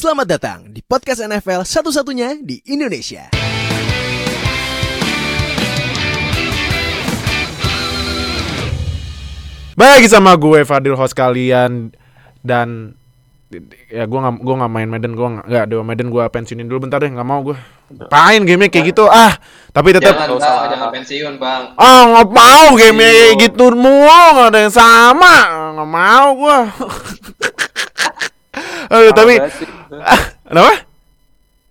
Selamat datang di podcast NFL satu-satunya di Indonesia. Baik sama gue Fadil host kalian. Dan ya gue nggak gue nggak main Madden gue nggak nggak Dewa Madden gue pensiunin dulu bentar deh nggak mau gue main game kayak gitu ah. Tapi tetap Jangan, bang, jangan pensiun, bang. ah nggak mau game kayak gitu mulu nggak ada yang sama. Nggak mau gue Aduh, tapi kenapa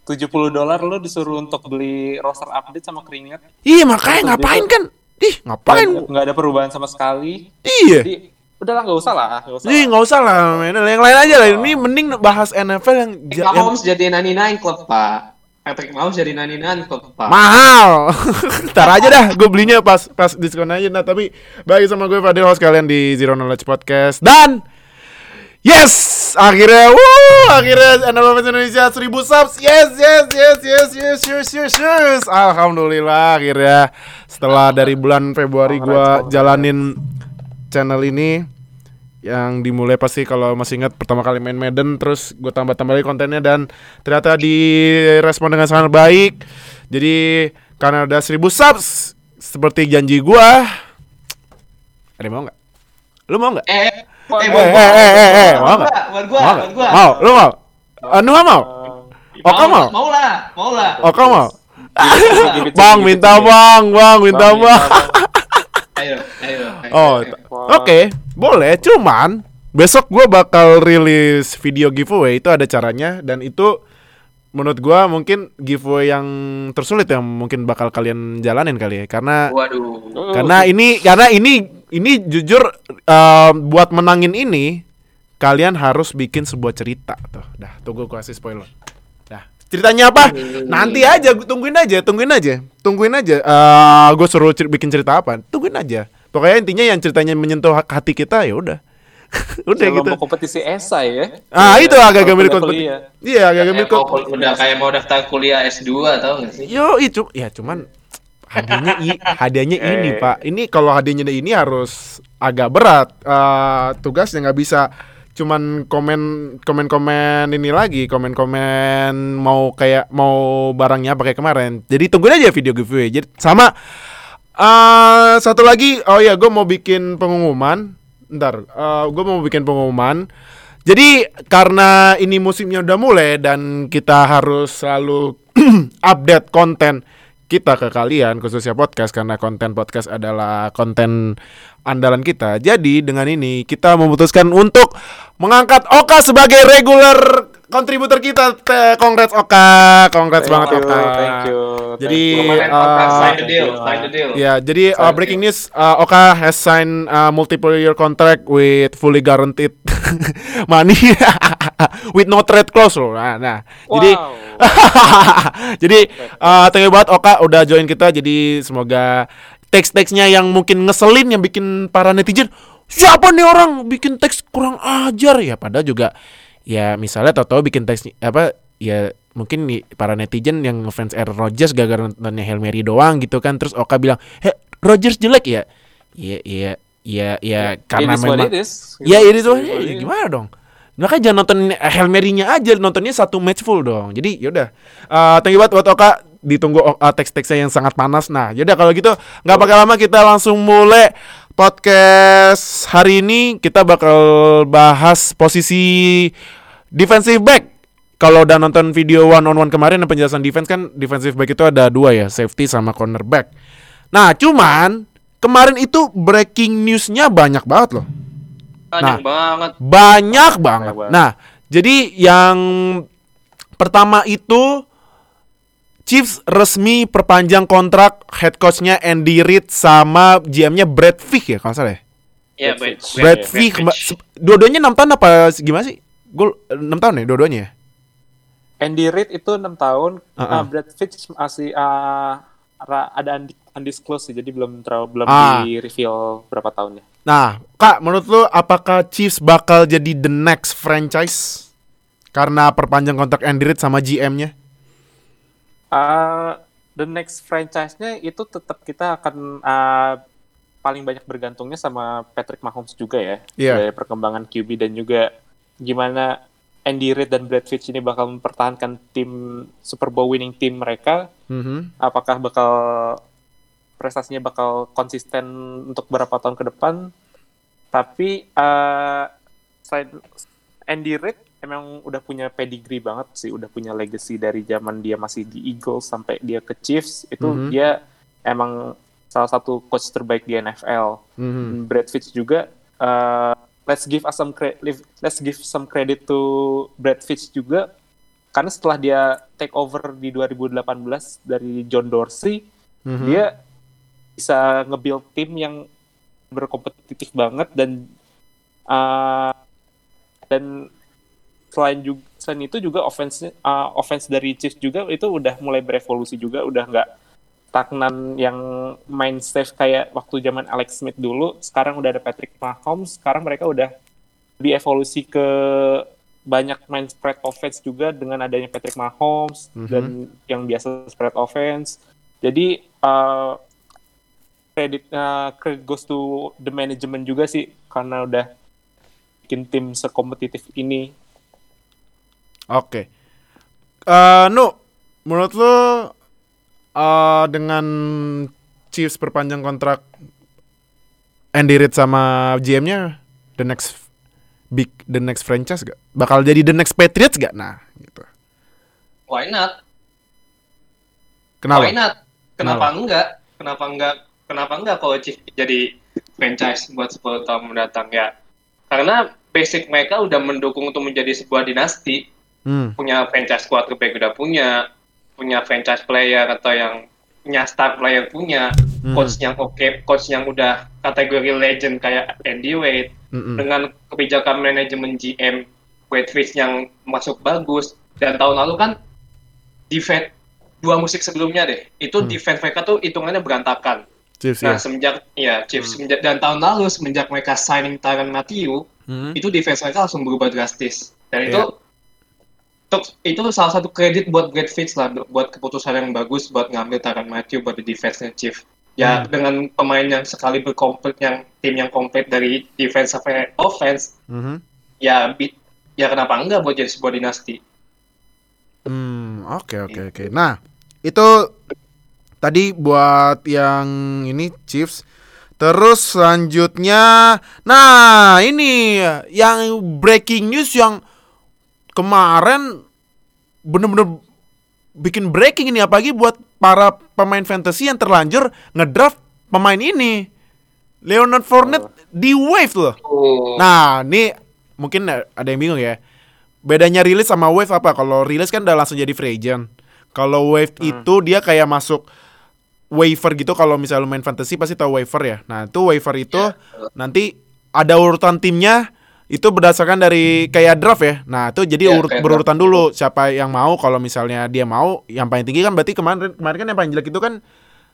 70 dolar lo disuruh untuk beli roster update sama keringat. iya makanya ngapain kan ih ngapain Nggak ada perubahan sama sekali. iya Jadi udahlah nggak usah lah, nggak usah. Ih nggak usah lah, main yang lain aja lah. Ini mending bahas NFL yang, Patrick ja- yang Mahomes jadi 99 klub, Pak. Patrick Mahomes jadi 99 klub, Pak. mahal. Ntar aja dah, gue belinya pas pas diskon aja. Nah tapi bagi sama gue Fadil host kalian di Zero Knowledge Podcast dan yes! Akhirnya, wuh akhirnya NFL Fans Indonesia 1000 subs. Yes yes yes yes yes yes yes yes. Alhamdulillah akhirnya setelah dari bulan Februari gue jalanin channel ini yang dimulai pasti kalau masih ingat pertama kali main Madden terus gue tambah-tambah lagi kontennya dan ternyata direspon dengan sangat baik. Jadi karena ada 1000 subs seperti janji gue ada mau nggak? Lu mau nggak? Eh, eh, eh eh eh eh eh mau nggak? Buat gua, mau buat gua. mau lu mau? Anu mau? Oka mau? Mau lah, mau lah. Oka mau? Bang minta bang bang minta Bang, Ayo, ayo. ayo, Oh, ayo. oke, boleh. Cuman besok gue bakal rilis video giveaway. Itu ada caranya dan itu menurut gua mungkin giveaway yang tersulit yang mungkin bakal kalian jalanin kali ya. Karena Waduh. karena ini karena ini ini jujur eh, buat menangin ini kalian harus bikin sebuah cerita tuh. Dah, tunggu gua kasih spoiler. Dah. Ceritanya apa? Nanti aja, gua tungguin aja, tungguin aja. Tungguin aja. Eh gue suruh cer- bikin cerita apa? Tungguin aja. Pokoknya intinya yang ceritanya menyentuh hati kita ya udah. udah gitu. mau kompetisi esai ya. Ah, itu agak-agak mirip kompetisi. Iya, Kayak mirip mau, kompetisi. udah kayak mau daftar kuliah S2 tau gak sih? Yo, itu ya cuman hadiahnya i- hadiahnya ini, Pak. Ini kalau hadiahnya ini harus agak berat. Eh tugasnya nggak bisa cuman komen komen komen ini lagi komen komen mau kayak mau barangnya apa kayak kemarin. Jadi tungguin aja video giveaway. Jadi sama eh satu lagi oh ya gue mau bikin pengumuman. Ntar gue mau bikin pengumuman. Jadi karena ini musimnya udah mulai dan kita harus selalu update konten kita ke kalian khususnya podcast karena konten podcast adalah konten andalan kita. Jadi dengan ini kita memutuskan untuk mengangkat Oka sebagai regular kontributor kita. Congrats Oka, congrats Thank banget you, Oka. thank you, Jadi thank you. Kemarin uh, podcast sign the thank deal, you. sign the deal. Ya, jadi uh, Thank breaking news, uh, Oka has signed uh, multiple year contract with fully guaranteed money with no trade clause loh. Nah, nah. jadi Wow. jadi uh, thank you banget Oka udah join kita. Jadi semoga teks-teksnya yang mungkin ngeselin yang bikin para netizen siapa nih orang bikin teks kurang ajar ya padahal juga ya misalnya tau-tau bikin teks apa ya mungkin nih para netizen yang ngefans Aaron Rodgers gara-gara nontonnya Hail Mary doang gitu kan terus Oka bilang heh Rodgers jelek ya iya iya iya iya karena It is what memang it is. Ya ini tuh is. gimana dong? Makanya jangan nonton Hail Mary-nya aja, nontonnya satu match full dong. Jadi yaudah. Eh thank you banget buat Oka. Ditunggu uh, teks-teksnya yang sangat panas. Nah, yaudah kalau gitu nggak pakai lama kita langsung mulai podcast hari ini. Kita bakal bahas posisi defensive back. Kalau udah nonton video one on one kemarin penjelasan defense kan defensive back itu ada dua ya, safety sama cornerback. Nah, cuman kemarin itu breaking newsnya banyak banget loh. Banyak banget. Banyak banget. banget. Nah, jadi yang pertama itu Chiefs resmi perpanjang kontrak head coachnya Andy Reid sama GM-nya Brad Fick ya kalau salah ya. Iya, Brad Fick, dua-duanya 6 tahun apa gimana sih? Gue 6 tahun ya dua-duanya ya? Andy Reid itu 6 tahun, Uh-uh. uh, Brad Fitch masih uh, ada undisclosed sih, jadi belum terlalu belum Ah. di reveal berapa tahunnya. Nah, Kak, menurut lu apakah Chiefs bakal jadi the next franchise karena perpanjang kontrak Andy Reid sama GM-nya? Uh, the next franchise-nya itu tetap kita akan uh, paling banyak bergantungnya sama Patrick Mahomes juga ya Iya. dari perkembangan QB dan juga gimana Andy Reid dan Brad Fitch ini bakal mempertahankan tim Super Bowl winning team mereka, Mhm. apakah bakal prestasinya bakal konsisten untuk beberapa tahun ke depan. Tapi eh selain Andy Reid emang udah punya pedigree banget sih, udah punya legacy dari zaman dia masih di Eagles sampai dia ke Chiefs itu Mhm. dia emang salah satu coach terbaik di NFL. Mhm. Brad Fitch juga uh, let's give us some credit let's give some credit to Brad Fitch juga karena setelah dia take over di 2018 dari John Dorsey Mhm. dia bisa nge-build tim yang berkompetitif banget dan uh, dan selain juga selain itu juga offense uh, offense dari Chiefs juga itu udah mulai berevolusi juga udah nggak stagnan yang main safe kayak waktu zaman Alex Smith dulu sekarang udah ada Patrick Mahomes sekarang mereka udah dievolusi ke banyak main spread offense juga dengan adanya Patrick Mahomes Mhm. dan yang biasa spread offense jadi uh, credit uh, credit goes to the management juga sih karena udah bikin tim sekompetitif ini Oke. Eh, Nu, menurut lo eh, dengan Chiefs perpanjang kontrak Andy Reid sama GM-nya the next big the next franchise gak? Bakal jadi the next Patriots gak? Nah, gitu. Why not? Kenapa? Why not? Kenapa Kenapa? enggak? Kenapa enggak? Kenapa enggak kalau Chief jadi franchise buat 10 tahun mendatang ya? Karena basic mereka udah mendukung untuk menjadi sebuah dinasti. Hmm. Punya franchise quarterback udah punya, punya franchise player atau yang punya star player punya, Hmm. coach yang oke, coach yang udah kategori legend kayak Andy Reid, Mm-mm. dengan kebijakan manajemen GM Wade yang masuk bagus dan tahun lalu kan defense dua musik sebelumnya deh itu Hmm. defense mereka tuh hitungannya berantakan Chiefs nah ya. semenjak ya Chiefs Hmm. semenjak- dan tahun lalu semenjak mereka signing Tyrann Matthew Hmm. itu defense mereka langsung berubah drastis dan itu Iya. itu- itu salah satu kredit buat Brad Fitch lah buat keputusan yang bagus buat ngambil Tyrann Matthew buat di defense-nya Chief ya Hmm. dengan pemain yang sekali berkomplit yang tim yang komplit dari defense sampai offense Mhm. ya bi- ya kenapa enggak buat jadi sebuah dinasti Hmm, oke oke oke. Nah, itu tadi buat yang ini Chiefs. Terus selanjutnya, nah ini yang breaking news yang kemarin bener-bener bikin breaking ini apalagi buat para pemain fantasy yang terlanjur ngedraft pemain ini. Leonard Fournette di wave loh. Nah, ini mungkin ada yang bingung ya. Bedanya rilis sama wave apa? Kalau rilis kan udah langsung jadi free agent. Kalau wave itu dia kayak masuk waiver gitu kalau misalnya lu main fantasy pasti tahu waiver ya. Nah, itu waiver itu nanti ada urutan timnya itu berdasarkan dari kayak draft ya. Nah, itu jadi Iya, urut berurutan dulu siapa yang mau kalau misalnya dia mau yang paling tinggi kan berarti kemarin kemarin kan yang paling jelek itu kan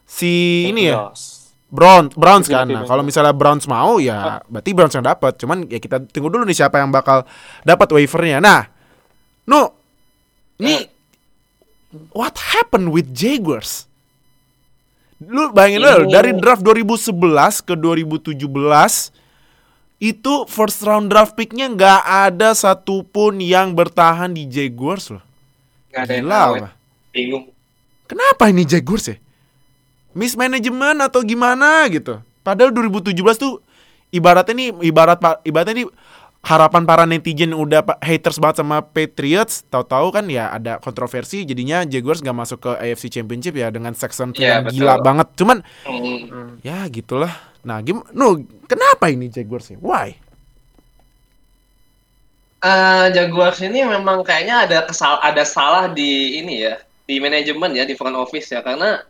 si ini ya. Yes. Browns, Browns kan. Nah, iya. kalau misalnya Browns mau ya berarti Browns yang dapat. Cuman ya kita tunggu dulu nih siapa yang bakal dapat waivernya. Nah, no, ini what happened with Jaguars? Lu bayangin Ini- dari draft 2011 ke 2017 itu first round draft picknya nggak ada satupun yang bertahan di Jaguars loh. nggak ada yang Gila apa? bingung Kenapa ini Jaguars ya? Mismanagement atau gimana gitu. Padahal 2017 tuh ibaratnya nih ibarat ibaratnya nih harapan para netizen udah haters banget sama Patriots, tahu-tahu kan ya ada kontroversi jadinya Jaguars gak masuk ke AFC Championship ya dengan Saxon Iya, yang betul. gila banget. Cuman Hmm. ya gitulah. Nah, gim no, kenapa ini Jaguars ya? Why? Eh, Jaguars ini memang kayaknya ada kesal ada salah di ini ya di manajemen ya di front office ya karena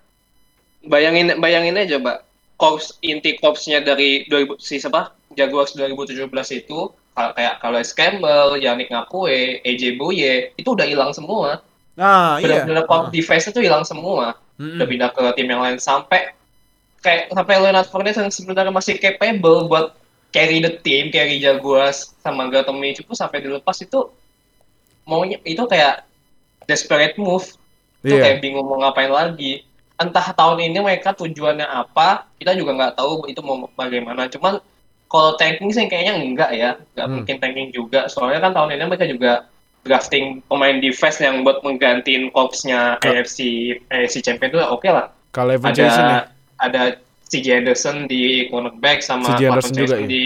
bayangin bayangin aja coba korps inti korpsnya dari 2000 si siapa Jaguars 2017 itu kayak Carlos Campbell, Yannick Ngakwe, AJ Boye itu udah hilang semua. Nah, iya. Benar-benar korps defense itu hilang semua. Mm-mm. Udah pindah ke tim yang lain sampai kayak sampai Leonard Fournette yang sebenarnya masih capable buat carry the team, carry Jaguars sama Gatom itu sampai dilepas itu maunya itu kayak desperate move. Itu Iya. kayak bingung mau ngapain lagi. Entah tahun ini mereka tujuannya apa, kita juga nggak tahu itu mau bagaimana. Cuman kalau tanking sih kayaknya enggak ya, nggak Hmm. mungkin tanking juga. Soalnya kan tahun ini mereka juga drafting pemain defense yang buat menggantiin corpsnya Ka- AFC AFC Champion itu oke lah. Kalau Evan Ada Jason ya. ada CJ Anderson di cornerback sama CJ Anderson juga, ya. di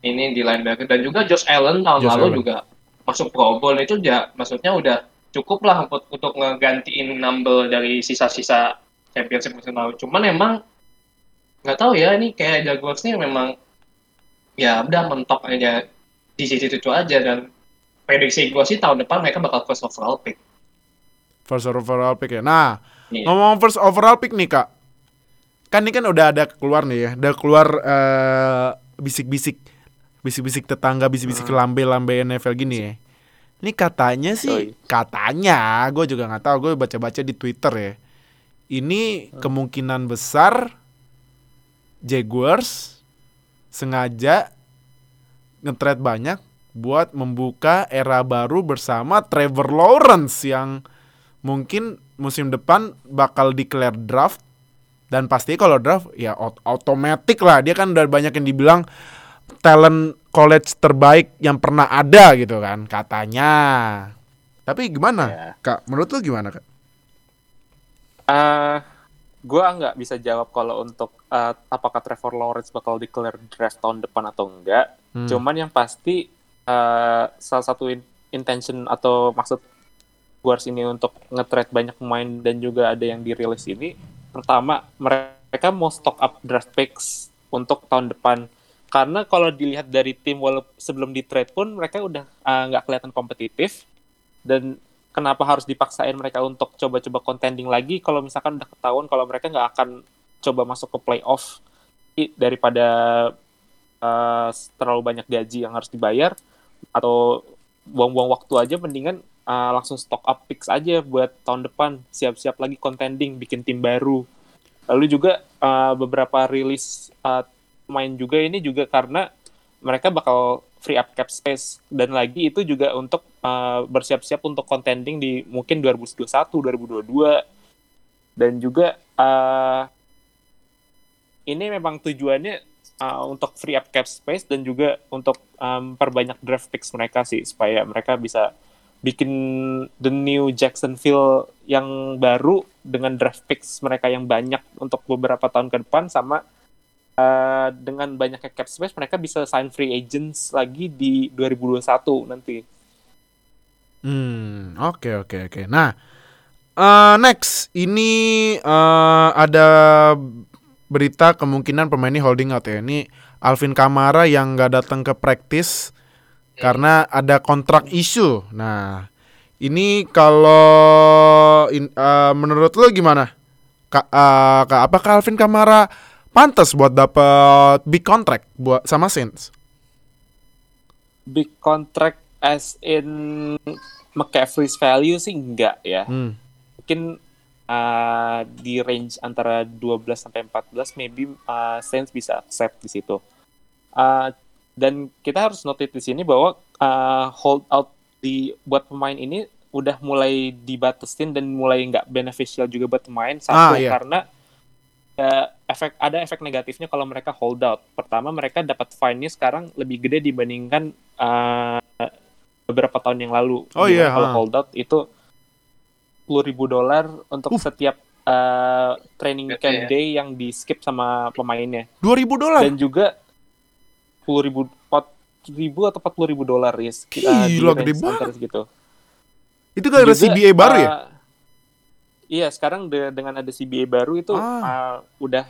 ini di linebacker dan juga Josh Allen tahun Josh lalu Allen. juga masuk Pro Bowl itu ya maksudnya udah cukup lah untuk untuk ngegantiin number dari sisa-sisa championship musim lalu. Cuman emang nggak tahu ya ini kayak Jaguars nih memang ya udah mentok aja di sisi itu aja dan prediksi gue sih tahun depan mereka bakal first overall pick. First overall pick ya. Nah, Iya. ngomong first overall pick nih kak. Kan ini kan udah ada keluar nih ya. Udah keluar eh, bisik-bisik. Bisik-bisik tetangga, bisik-bisik Hmm. lambe-lambe NFL gini ya. Ini katanya sih, Yoi. katanya, gue juga nggak tahu. Gue baca-baca di Twitter ya. Ini kemungkinan besar Jaguars sengaja nge-trade banyak buat membuka era baru bersama Trevor Lawrence yang mungkin musim depan bakal declare draft. Dan pasti kalau draft ya ot- otomatis lah. Dia kan udah banyak yang dibilang talent college terbaik yang pernah ada gitu kan katanya. Tapi gimana Ya. kak? Menurut lu gimana kak? Eh, gua nggak bisa jawab kalau untuk eh, apakah Trevor Lawrence bakal declare draft tahun depan atau enggak. Hmm. Cuman yang pasti eh, salah satu in- intention atau maksud Guards ini untuk nge-trade banyak pemain dan juga ada yang dirilis ini, pertama mereka mau stock up draft picks untuk tahun depan. Karena kalau dilihat dari tim walaupun sebelum di trade pun mereka udah eh, nggak kelihatan kompetitif dan kenapa harus dipaksain mereka untuk coba-coba contending lagi kalau misalkan udah ketahuan kalau mereka nggak akan coba masuk ke playoff daripada uh, terlalu banyak gaji yang harus dibayar atau buang-buang waktu aja mendingan uh, langsung stock up picks aja buat tahun depan. Siap-siap lagi contending bikin tim baru. Lalu juga uh, beberapa rilis uh, main juga ini juga karena mereka bakal free up cap space. Dan lagi itu juga untuk uh, bersiap-siap untuk contending di mungkin 2021 2022 dan juga uh, ini memang tujuannya uh, untuk free up cap space dan juga untuk um, perbanyak draft picks mereka sih supaya mereka bisa bikin the new Jacksonville yang baru dengan draft picks mereka yang banyak untuk beberapa tahun ke depan sama uh, dengan banyaknya cap space mereka bisa sign free agents lagi di 2021 nanti. Hmm, oke oke oke. Nah, eh, next ini eh, ada berita kemungkinan pemain ini holding out ya. Ini Alvin Kamara yang nggak datang ke practice karena ada kontrak isu. Nah, ini kalau in- eh, menurut lo gimana? Ka, eh, Kak, apakah Alvin Kamara pantas buat dapat big contract buat sama Saints? Big contract as in McCaffrey's value sih enggak ya. Hmm. Mungkin uh, di range antara 12 sampai 14 maybe uh, Saints bisa accept di situ. Uh, dan kita harus notice di sini bahwa uh, hold out di buat pemain ini udah mulai dibatasin dan mulai nggak beneficial juga buat pemain Ah, satu iya. karena uh, efek ada efek negatifnya kalau mereka hold out. Pertama mereka dapat fine-nya sekarang lebih gede dibandingkan uh, beberapa tahun yang lalu. Oh, iya, Kalau ha. hold out itu puluh ribu dolar untuk Uh. setiap uh, training Gede camp ya. day yang di skip sama pemainnya 2000 dolar. dan juga puluh ribu empat ribu atau empat puluh ribu dolar ya Gila, range gede antara segitu. Itu gara-gara CBA baru ya? uh, Iya, sekarang de- dengan ada CBA baru itu Ah. uh, udah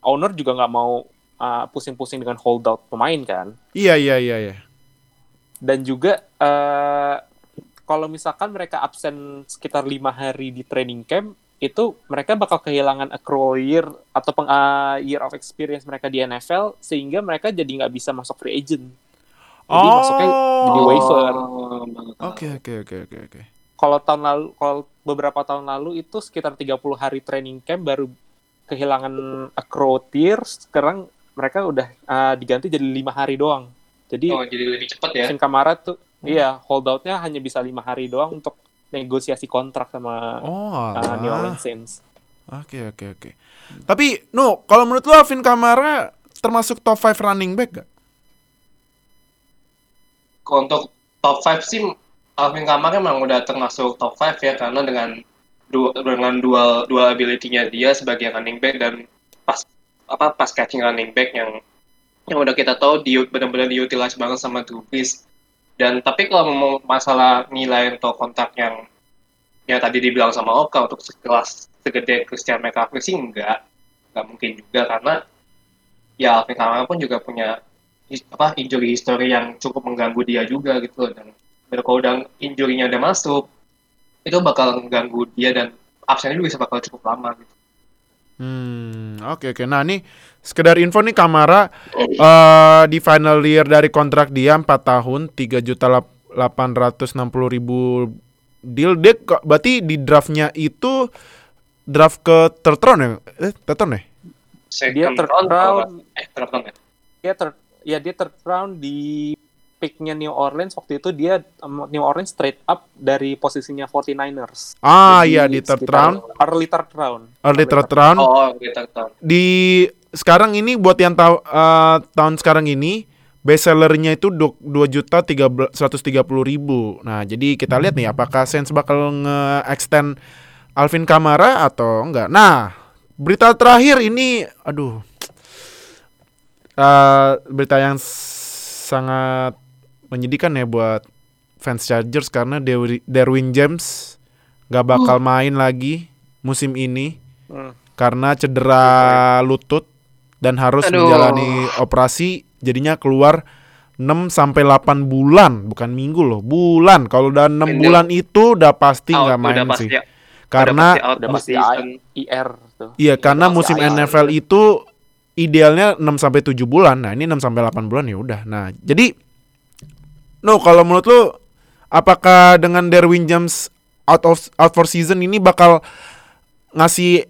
owner juga nggak mau uh, pusing-pusing dengan hold out pemain kan. Iya iya iya iya. Dan juga uh, kalau misalkan mereka absen sekitar lima hari di training camp, itu mereka bakal kehilangan accrual year atau peng, uh, year of experience mereka di NFL sehingga mereka jadi nggak bisa masuk free agent. Jadi masuknya di Oh. waiver. Oke oke oke oke oke. Kalau tahun lalu kalau beberapa tahun lalu itu sekitar 30 hari training camp baru kehilangan accrual tier sekarang mereka udah uh, diganti jadi lima hari doang jadi Oh, jadi lebih cepat ya. Kamara tuh iya holdoutnya hanya bisa lima hari doang untuk negosiasi kontrak sama Oh, uh, New. Orleans Saints Oke oke oke. Tapi no, kalau menurut lu Alvin Kamara termasuk top 5 running back gak? Untuk top 5 sih Alvin Kamara memang udah termasuk top 5 ya karena dengan du dengan dual dual ability-nya dia sebagai running back dan pas apa pas catching running back yang yang udah kita tahu di benar-benar diutilize banget sama Drew. Dan tapi kalau mau masalah nilai untuk kontak yang yang tadi dibilang sama Oka untuk sekelas segede Christian McCaffrey sih enggak nggak mungkin juga karena ya Alvin Kamara pun juga punya apa injury history yang cukup mengganggu dia juga gitu dan dan kalau udah injury-nya udah masuk itu bakal mengganggu dia dan absennya juga bisa bakal cukup lama gitu. Hmm, oke oke. Nah, nih sekedar info nih Kamara eh di final year dari kontrak dia 4 tahun 3 juta lap- 860 ribu deal dia berarti di draftnya itu draft ke third round ya? Eh, third round ya? Second Dia third round, round. eh third round ya? Dia ter ya dia third round di picknya New Orleans waktu itu dia um, New Orleans straight up dari posisinya 49ers. Ah Jadi iya di third round, Early third round. early third round. Oh, gitu third round. Di sekarang ini buat yang tahu eh, tahun sekarang ini best sellernya itu 2 juta 130 ribu. Nah, jadi kita lihat nih apakah Saints bakal nge-extend Alvin Kamara atau enggak. Nah, berita terakhir ini aduh. eh, berita yang sangat menyedihkan ya buat fans Chargers karena Dewi- Derwin James nggak bakal main lagi musim ini Hmm. karena cedera lutut dan harus Aduh. menjalani operasi jadinya keluar 6 sampai 8 bulan bukan minggu loh bulan kalau udah 6 Ini bulan itu udah pasti nggak udah main pasti, sih udah karena pasti out Udah pasti. IR tuh. iya karena pasti musim IR. NFL itu idealnya 6 sampai 7 bulan nah ini 6 sampai 8 bulan ya udah nah jadi no kalau menurut lu apakah dengan Derwin James out of out for season ini bakal ngasih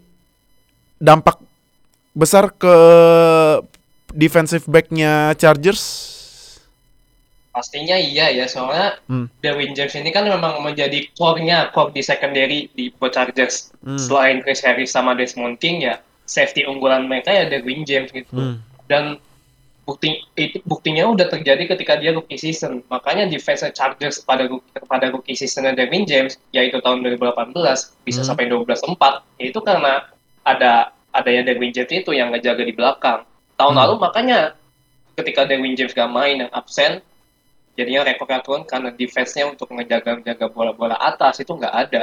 dampak besar ke defensive backnya Chargers? Pastinya iya ya, soalnya Hmm. Derwin James ini kan memang menjadi core-nya, core di secondary di buat Chargers. Hmm. Selain Chris Harris sama Desmond King ya, safety unggulan mereka ya Derwin James gitu. Hmm. Dan bukti itu buktinya udah terjadi ketika dia rookie season. Makanya defense Chargers pada pada rookie seasonnya Derwin James yaitu tahun 2018 bisa Hmm. sampai 12-4 itu karena ada adanya Derwin James itu yang ngejaga di belakang. Tahun Hmm. lalu makanya ketika Derwin James gak main yang absen jadinya rekornya turun karena defense-nya untuk ngejaga ngejaga bola-bola atas itu nggak ada.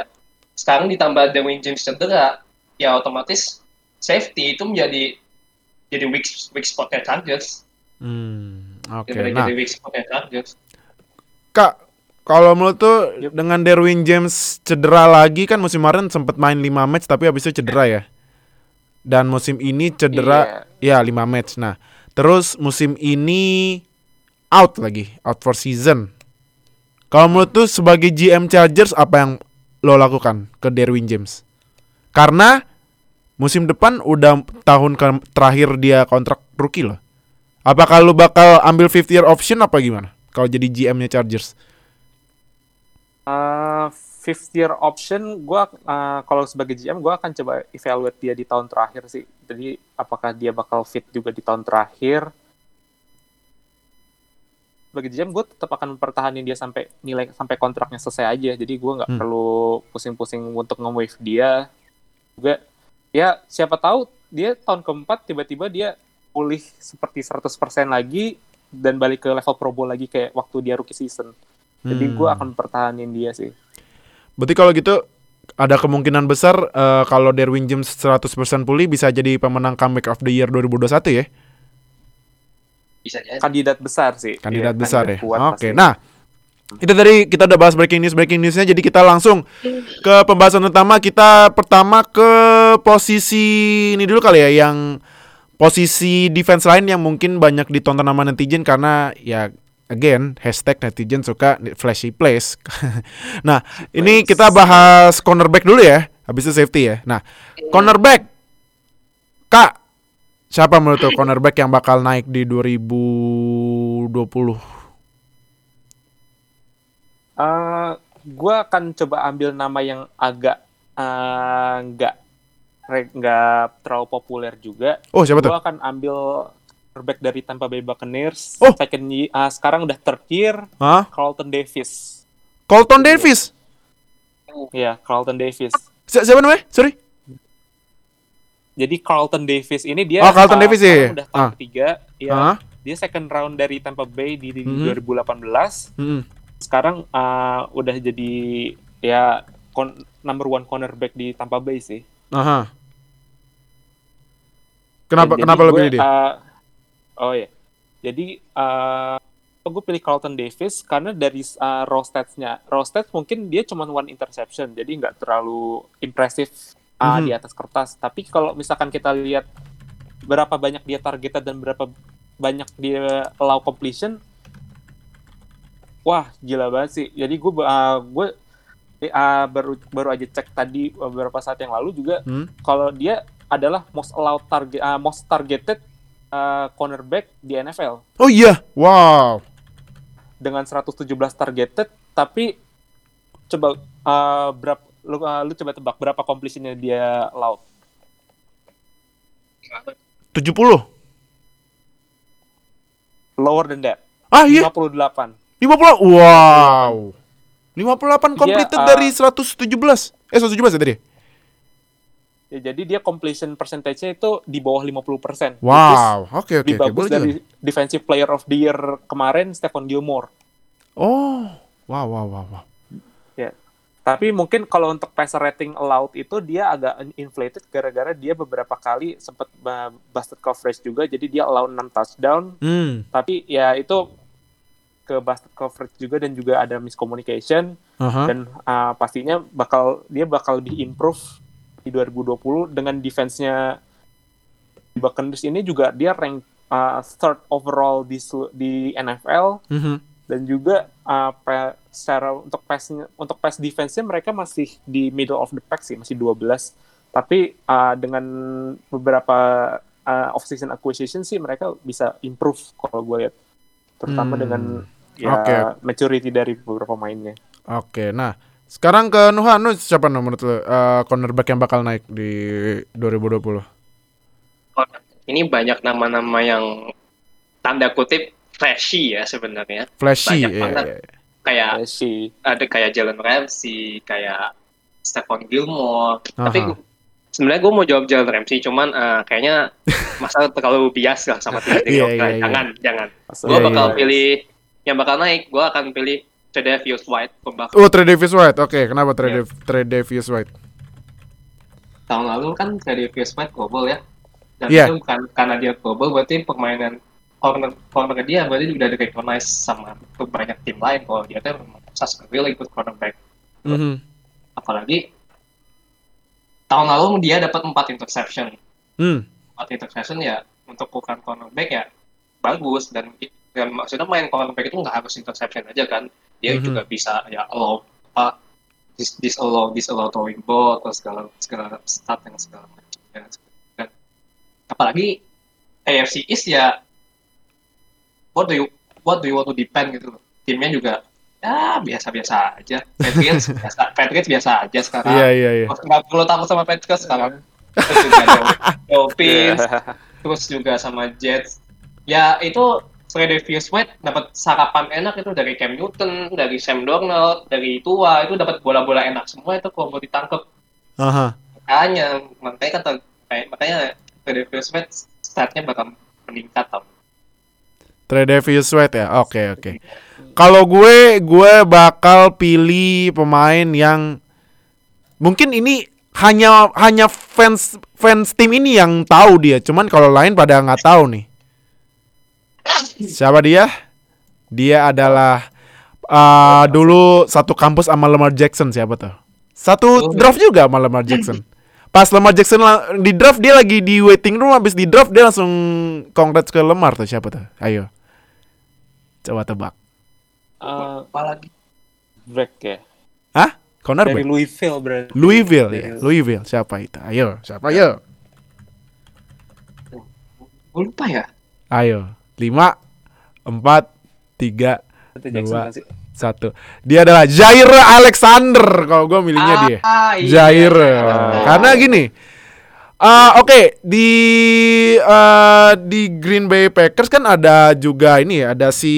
Sekarang ditambah Derwin James cedera, ya otomatis safety itu menjadi jadi weak weak spotnya Chargers. Hmm, Oke, Jadi nah Chargers. Kak, kalau menurut tuh dengan Derwin James cedera lagi kan musim kemarin sempat main 5 match tapi habis itu cedera ya. Dan musim ini cedera ya 5 match. Nah, terus musim ini out lagi, out for season. Kalau menurut tuh sebagai GM Chargers apa yang lo lakukan ke Derwin James? Karena musim depan udah tahun ke- terakhir dia kontrak rookie loh. Apakah lo bakal ambil 50 year option apa gimana? Kalau jadi GM-nya Chargers? Uh, fifth year option, gua uh, kalau sebagai GM gua akan coba evaluate dia di tahun terakhir sih. Jadi apakah dia bakal fit juga di tahun terakhir? Sebagai GM gue tetap akan mempertahankan dia sampai nilai sampai kontraknya selesai aja. Jadi gua nggak Hmm. perlu pusing-pusing untuk nge-wave dia. Juga ya siapa tahu dia tahun keempat tiba-tiba dia pulih seperti 100% lagi dan balik ke level Pro Bowl lagi kayak waktu dia rookie season. Jadi Hmm. gue akan pertahanin dia sih. Berarti kalau gitu ada kemungkinan besar eh, kalau Derwin James 100% pulih bisa jadi pemenang comeback of the year 2021 ya? Bisa jadi. Kandidat besar sih. Kandidat Iya, besar ya. Oke. pasti. Nah, itu tadi kita udah bahas breaking news breaking newsnya jadi kita langsung ke pembahasan utama kita pertama ke posisi ini dulu kali ya yang posisi defense line yang mungkin banyak ditonton sama netizen karena ya again hashtag netizen suka flashy plays. nah ini kita bahas cornerback dulu ya habis itu safety ya. Nah cornerback kak siapa menurut cornerback yang bakal naik di 2020? Eh, gue akan coba ambil nama yang agak eh, nggak re- nggak terlalu populer juga. Oh siapa tuh? Gue akan ambil quarterback dari Tampa Bay Buccaneers. Oh. Second year- ah, sekarang udah third year, Hah? Carlton Davis. Colton Davis. Ya, Carlton Davis. Si- siapa namanya? Sorry. Jadi Carlton Davis ini dia Oh, Carlton uh, Davis, iya. udah tahun Ah. ketiga. Ya, Hah? dia second round dari Tampa Bay di, di Mhm. 2018. Mm-mm. Sekarang uh, udah jadi ya kon- number one cornerback di Tampa Bay sih. Aha. Kenapa Dan kenapa gue, pilih dia? uh, oh ya. Jadi uh, gue pilih Carlton Davis karena dari uh, raw stats-nya. Raw stats mungkin dia cuma one interception, jadi nggak terlalu impresif uh, Mhm. di atas kertas. Tapi kalau misalkan kita lihat berapa banyak dia targeted dan berapa banyak dia allow completion, wah gila banget sih. Jadi gue uh, gue uh, baru baru aja cek tadi beberapa saat yang lalu juga Hmm? kalau dia adalah most allowed target uh, most targeted uh, cornerback di NFL Oh iya. Wow. dengan 117 targeted tapi coba uh, berapa lu, uh, lu coba tebak berapa completionnya dia allowed 70. lower than that Ah iya. 58 50. Wow. 58 completed uh, dari 117. Eh 117 ya tadi? ya, jadi dia completion percentage-nya itu di bawah 50% Wow. Oke oke oke. bagus Boleh juga. dari defensive player of the year kemarin Stephon Gilmore Oh. Wow wow wow wow. Ya. Tapi mungkin kalau untuk passer rating allowed itu dia agak inflated gara-gara dia beberapa kali sempat uh, busted coverage juga jadi dia allow 6 touchdown Hmm. tapi ya itu ke busted coverage juga dan juga ada miscommunication Aha. dan uh, pastinya bakal dia bakal lebih improve di 2020 dengan defense-nya di Buccaneers ini juga dia rank uh, third overall di di NFL Mhm. dan juga uh, secara untuk pass untuk pass defense-nya mereka masih di middle of the pack sih masih 12 tapi uh, dengan beberapa uh, off season acquisition sih mereka bisa improve kalau gue lihat terutama Hmm. dengan ya Oke. maturity dari beberapa pemainnya Oke, nah sekarang ke Nuha, Nuh siapa Nuh menurut lo eh, cornerback yang bakal naik di 2020? Ini banyak nama-nama yang tanda kutip flashy ya sebenarnya. Flashy, Banyak iya, banget. iya. Kayak Ya sih ada kayak Jalen Ramsey, kayak Stephon Gilmore. Aha. Tapi sebenarnya gue mau jawab Jalen Ramsey, cuman eh, kayaknya masa terlalu bias lah sama tim Iya, Oakland. iya, iya. Jangan, jangan. Gue bakal iya. pilih yang bakal naik. Gue akan pilih Tredavious White pembak Oh, Trey Davis White. Oke, kenapa Trey, Iya. Dav- Trey Davis White? tahun lalu kan Tredavious White global ya. Dan Iya. itu bukan karena dia global, berarti permainan corner corner dia berarti udah di recognize sama banyak tim lain kalau dia tuh a really good cornerback. Mhm. Apalagi tahun lalu dia dapat 4 interception. Hmm. 4 interception ya untuk bukan cornerback ya bagus dan, dan maksudnya main cornerback itu nggak harus interception aja kan? Dia Mhm. juga bisa ya allow apa dis disallow disallow throwing ball atau segala segala stat yang segala macam dan, dan apalagi AFC East ya what do you what do you want to depend gitu loh. Timnya juga ya biasa-biasa aja. Patriots biasa Patriots biasa aja sekarang. Iya, iya, iya. nggak perlu takut sama Patriots sekarang. Terus juga ada Dolphins terus juga sama Jets. Ya itu Tredavious White dapat sarapan enak itu dari Cam Newton dari Sam Darnold dari Tua itu dapat bola-bola enak semua itu kalau mau ditangkap Aha. makanya makanya kata makanya Tredavious White startnya bakal meningkat tau Trey Davis White ya. Oke, oke. Kalau gue gue bakal pilih pemain yang mungkin ini hanya hanya fans fans tim ini yang tahu dia. Cuman kalau lain pada nggak tahu nih. Siapa dia? Dia adalah uh, dulu satu kampus sama Lamar Jackson siapa tuh? Satu draft juga sama Lamar Jackson. Pas Lamar Jackson la- di draft dia lagi di waiting room habis di draft dia langsung congrats ke Lamar tuh siapa tuh? Ayo. Coba tebak. Uh, apalagi Drake ya Hah? Connor dari Beck? Louisville berarti Louisville Dari ya. Louisville siapa itu? Ayo, siapa ayo? gue lupa ya Ayo. 5 4 3 Itu Jackson Dua. kan satu. Dia adalah Jair Alexander kalau gue milihnya dia. ah, iya. Jair. Karena gini. ah oke di eh, di Green Bay Packers kan ada juga ini ya, ada si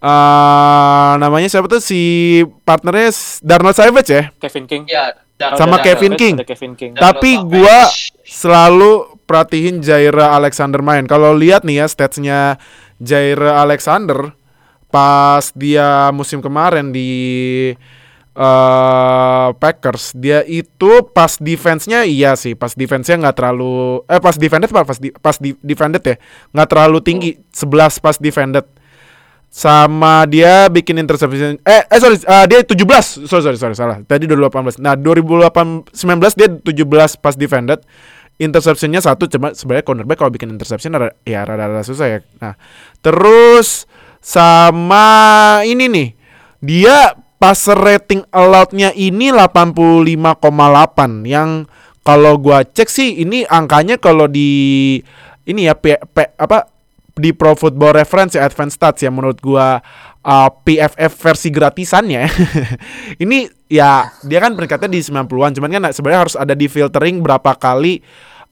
eh namanya siapa tuh si partnernya Darnell Savage ya. Kevin King. Ya, Sama Kevin Savage, King. Kevin King. Tapi gua selalu perhatiin Jaira Alexander main. Kalau lihat nih ya statsnya Jaira Alexander pas dia musim kemarin di eh Packers, dia itu pas defense-nya iya sih, pas defense-nya nggak terlalu eh pas defended apa? Pas di, pas di, defended ya, nggak terlalu tinggi, 11 pas defended. Sama dia bikin interception eh eh sorry eh, dia 17 sorry sorry sorry salah. Tadi 2018 nah 2018 19 dia 17 pas defended interceptionnya satu cuma sebenarnya cornerback kalau bikin interception rada- ya rada-rada susah ya. Nah terus sama ini nih dia passer rating allowed-nya ini 85,8 yang kalau gua cek sih ini angkanya kalau di ini ya P, P- apa di Pro Football Reference ya Advanced Stats ya menurut gua uh, PFF versi gratisannya ini ya dia kan peringkatnya di 90-an cuman kan sebenarnya harus ada di filtering berapa kali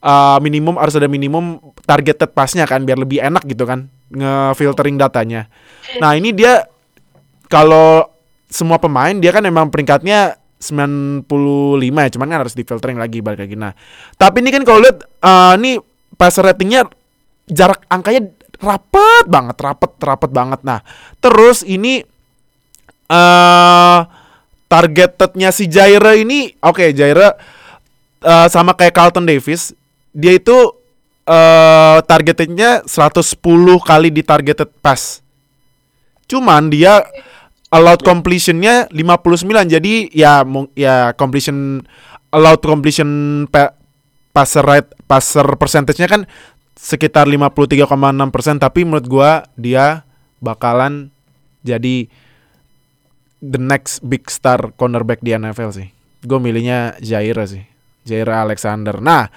uh, minimum harus ada minimum targeted passnya kan biar lebih enak gitu kan nge-filtering datanya. Nah, ini dia kalau semua pemain dia kan memang peringkatnya 95 ya, cuman kan harus di filtering lagi balik lagi. Nah, tapi ini kan kalau lihat uh, ini passer ratingnya jarak angkanya rapet banget, rapet, rapet banget. Nah, terus ini eh targetednya si Jaira ini, oke Jaira eh, sama kayak Carlton Davis, dia itu eh targetednya 110 kali di targeted pass. Cuman dia allowed completionnya 59 jadi ya ya completion allowed completion pa- passer rate passer percentage-nya kan sekitar 53,6% tapi menurut gua dia bakalan jadi the next big star cornerback di NFL sih. Gue milihnya Jaira sih. Jaira Alexander. Nah,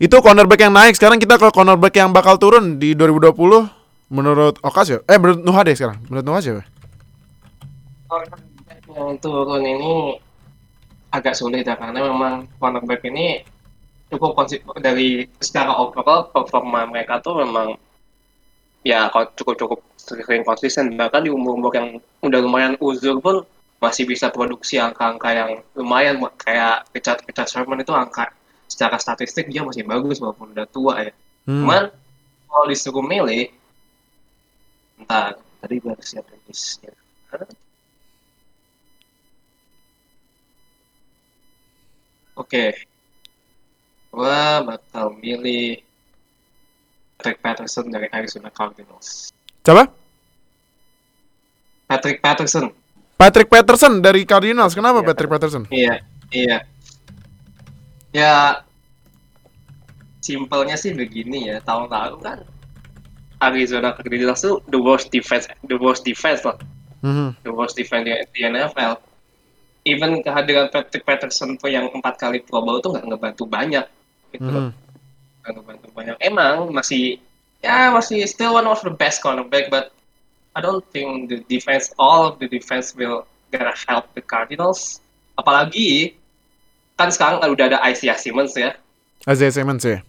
itu cornerback yang naik. Sekarang kita ke cornerback yang bakal turun di 2020 menurut Okas ya? Eh menurut Nuha deh sekarang. Menurut Nuha siapa? yang turun ini agak sulit ya karena memang cornerback ini cukup konsi- dari secara overall performa mereka tuh memang ya cukup cukup sering konsisten bahkan di umur umur yang udah lumayan uzur pun masih bisa produksi angka-angka yang lumayan kayak Richard Richard Sherman itu angka secara statistik dia masih bagus walaupun udah tua ya Hmm. cuman kalau disuruh milih entar tadi baru siapin listnya Oke. Gua bakal milih Patrick Patterson dari Arizona Cardinals. Coba? Patrick Patterson. Patrick Patterson dari Cardinals. Kenapa Iya, Patrick Patterson? Iya, iya. Ya, simpelnya sih begini ya. Tahun lalu kan Arizona Cardinals tuh the worst defense, the worst defense lah. Mhm. the worst defense di, di NFL. Even kehadiran Patrick Patterson tuh yang empat kali Pro Bowl tuh nggak ngebantu banyak gitu loh. Mhm. Nggak ngebantu banyak. Emang masih ya masih still one of the best cornerback, but I don't think the defense all of the defense will gonna help the Cardinals. Apalagi kan sekarang udah ada Isaiah Simmons ya. Isaiah Simmons ya.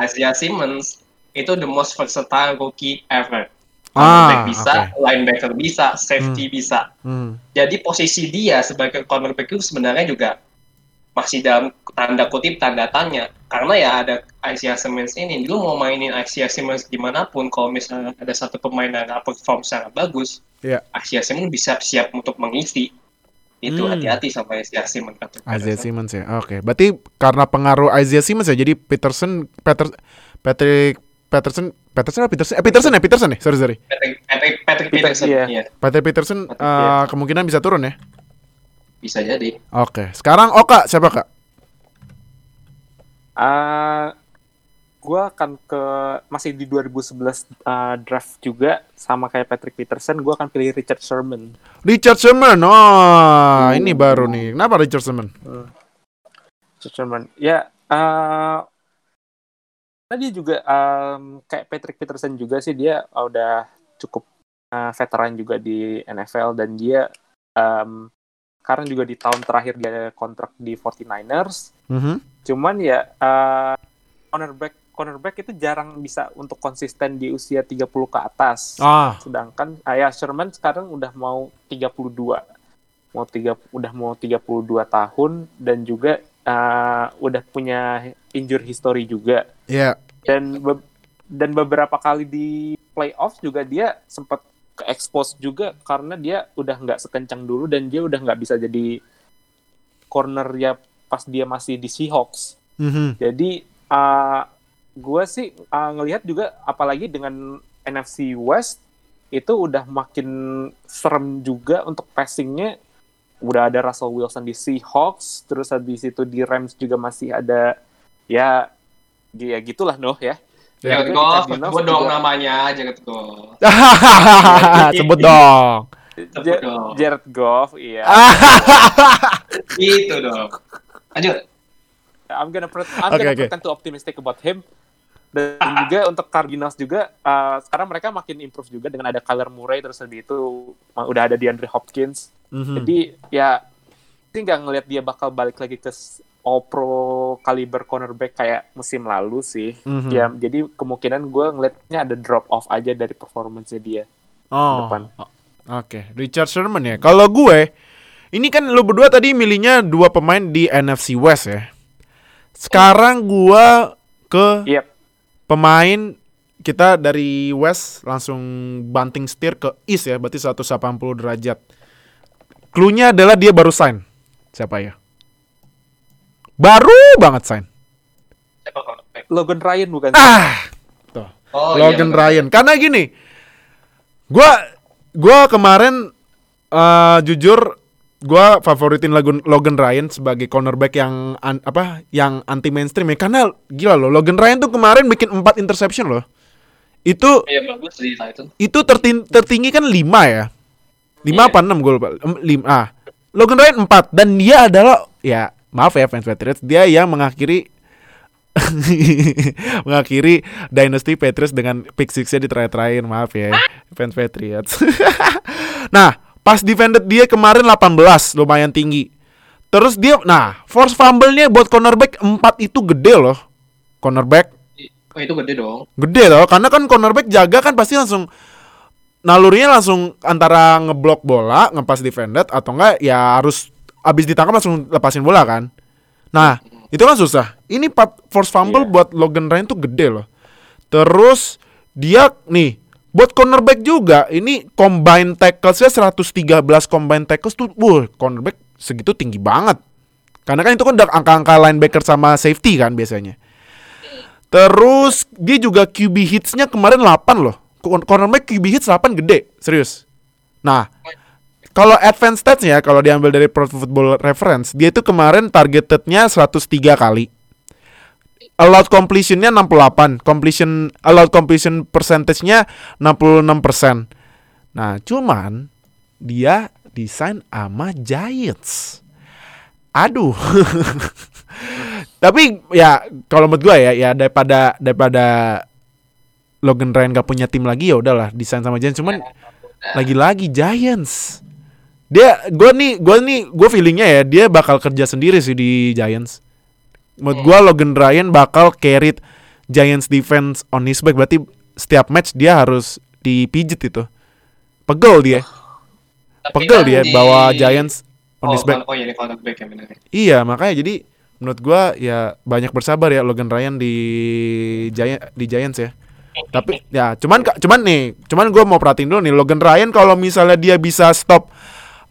Isaiah Simmons itu the most versatile rookie ever. Ah, bisa, oke. linebacker bisa, safety bisa. Hmm. Jadi posisi dia sebagai cornerback itu sebenarnya juga masih dalam tanda kutip tanda tanya karena ya ada Isaiah Simmons ini lu mau mainin Isaiah Simmons di mana pun kalau misalnya ada satu pemain yang perform secara bagus Iya. Isaiah Simmons bisa siap untuk mengisi itu Hmm. hati-hati sama Isaiah Simmons kata Isaiah Simmons ya. Oke, berarti karena pengaruh Isaiah Simmons ya. Jadi Peterson, Peter, Patrick Peterson, Peterson apa Peterson? Eh, Peterson ya, Peterson ya. Sorry sorry. Patrick, Patrick, Patrick Peter- Peterson iya. iya, Patrick Peterson Patrick, eh, iya. kemungkinan bisa turun ya. bisa jadi Oke, sekarang Oka siapa kak? Ah, gua akan ke masih di 2011 ah, draft juga sama kayak Patrick Peterson, gua akan pilih Richard Sherman. Richard Sherman. Oh, ini baru nih. Kenapa Richard Sherman? Richard Sherman. Ya, ah dia juga um, kayak Patrick Peterson juga sih dia udah cukup ah, veteran juga di NFL dan dia um, sekarang juga di tahun terakhir dia kontrak di 49ers. Mhm. Cuman ya uh, cornerback cornerback itu jarang bisa untuk konsisten di usia 30 ke atas. Ah, Sedangkan Ayah Sherman sekarang udah mau 32. Mau tiga udah mau 32 tahun dan juga uh, udah punya injury history juga. ya. Dan be- dan beberapa kali di playoff juga dia sempat ke expose juga karena dia udah nggak sekencang dulu dan dia udah nggak bisa jadi corner ya pas dia masih di Seahawks. Mhm. Jadi uh, gue sih uh, ngelihat juga apalagi dengan NFC West itu udah makin serem juga untuk passingnya. Udah ada Russell Wilson di Seahawks, terus habis itu di Rams juga masih ada ya ya gitulah noh ya. Ya, Jared Goff, gue dong juga- namanya Jared Goff. Sebut dong. Sebut dong. Jared Goff, iya. Gitu dong. Lanjut. I'm gonna pre- I'm Oke, gonna oke. pretend to optimistic about him. Dan juga untuk Cardinals juga uh, sekarang mereka makin improve juga dengan ada Kyler Murray terus habis itu udah ada DeAndre Hopkins. Mhm. Jadi ya sih nggak ngelihat dia bakal balik lagi ke All Pro caliber cornerback kayak musim lalu sih. Mhm. Ya jadi kemungkinan gue ngelihatnya ada drop off aja dari performance dia. Oh. depan. Oke, Richard Sherman ya. Kalau gue, ini kan lu berdua tadi milihnya dua pemain di NFC West ya. Sekarang gua ke Yep. Pemain kita dari West langsung banting setir ke East ya, berarti 180 derajat. Cluenya adalah dia baru sign. Siapa ya? Baru banget sign. Logan Ryan bukan? Ah, tuh. Oh, Logan iya, Ryan. Karena gini, gua gua kemarin eh, jujur gua favoritin Logan, Logan Ryan sebagai cornerback yang an- apa yang anti mainstream ya karena gila loh Logan Ryan tuh kemarin bikin 4 interception loh. Itu Iya bagus di Titan. itu tertin- tertinggi kan 5 ya. 5 Iya. apa 6 gue lupa. 5 ah. Logan Ryan 4 dan dia adalah ya maaf ya fans Patriots dia yang mengakhiri mengakhiri Dynasty Patriots dengan pick six-nya di terakhir-terakhir maaf ya fans Patriots. nah, pas defended dia kemarin 18 lumayan tinggi. Terus dia nah, force fumble-nya buat cornerback 4 itu gede loh. Cornerback Oh itu gede dong. gede loh karena kan cornerback jaga kan pasti langsung nalurinya langsung antara ngeblok bola ngepas defended atau enggak ya harus abis ditangkap langsung lepasin bola kan nah itu kan susah ini part force fumble Iya. buat Logan Ryan tuh gede loh terus dia nih buat cornerback juga ini combine tacklesnya 113 combine tackles tuh wuh cornerback segitu tinggi banget karena kan itu kan udah angka-angka linebacker sama safety kan biasanya Terus dia juga QB hitsnya kemarin 8 loh. Cor- Cornerback QB hits 8 gede, serius. Nah, kalau advance stats ya, kalau diambil dari Pro Football Reference, dia itu kemarin targetednya 103 kali. Allowed completionnya 68, completion allowed completion percentage-nya 66%. Nah, cuman dia desain sama Giants. Aduh. Tapi ya kalau menurut gue ya ya daripada daripada Logan Ryan gak punya tim lagi ya udahlah desain sama Giants cuman lagi-lagi Giants. Dia gue nih gue nih gue feelingnya ya dia bakal kerja sendiri sih di Giants. Menurut gue Logan Ryan bakal carry Giants defense on his back berarti setiap match dia harus dipijit itu. Pegel dia. Tapi Pegel kan dia di- bawa Giants on Oh, his back. oh iya ya benar. Iya, makanya jadi menurut gua ya banyak bersabar ya Logan Ryan di Giant di Giants ya. Tapi ya cuman cuman nih, cuman gua mau perhatiin dulu nih Logan Ryan kalau misalnya dia bisa stop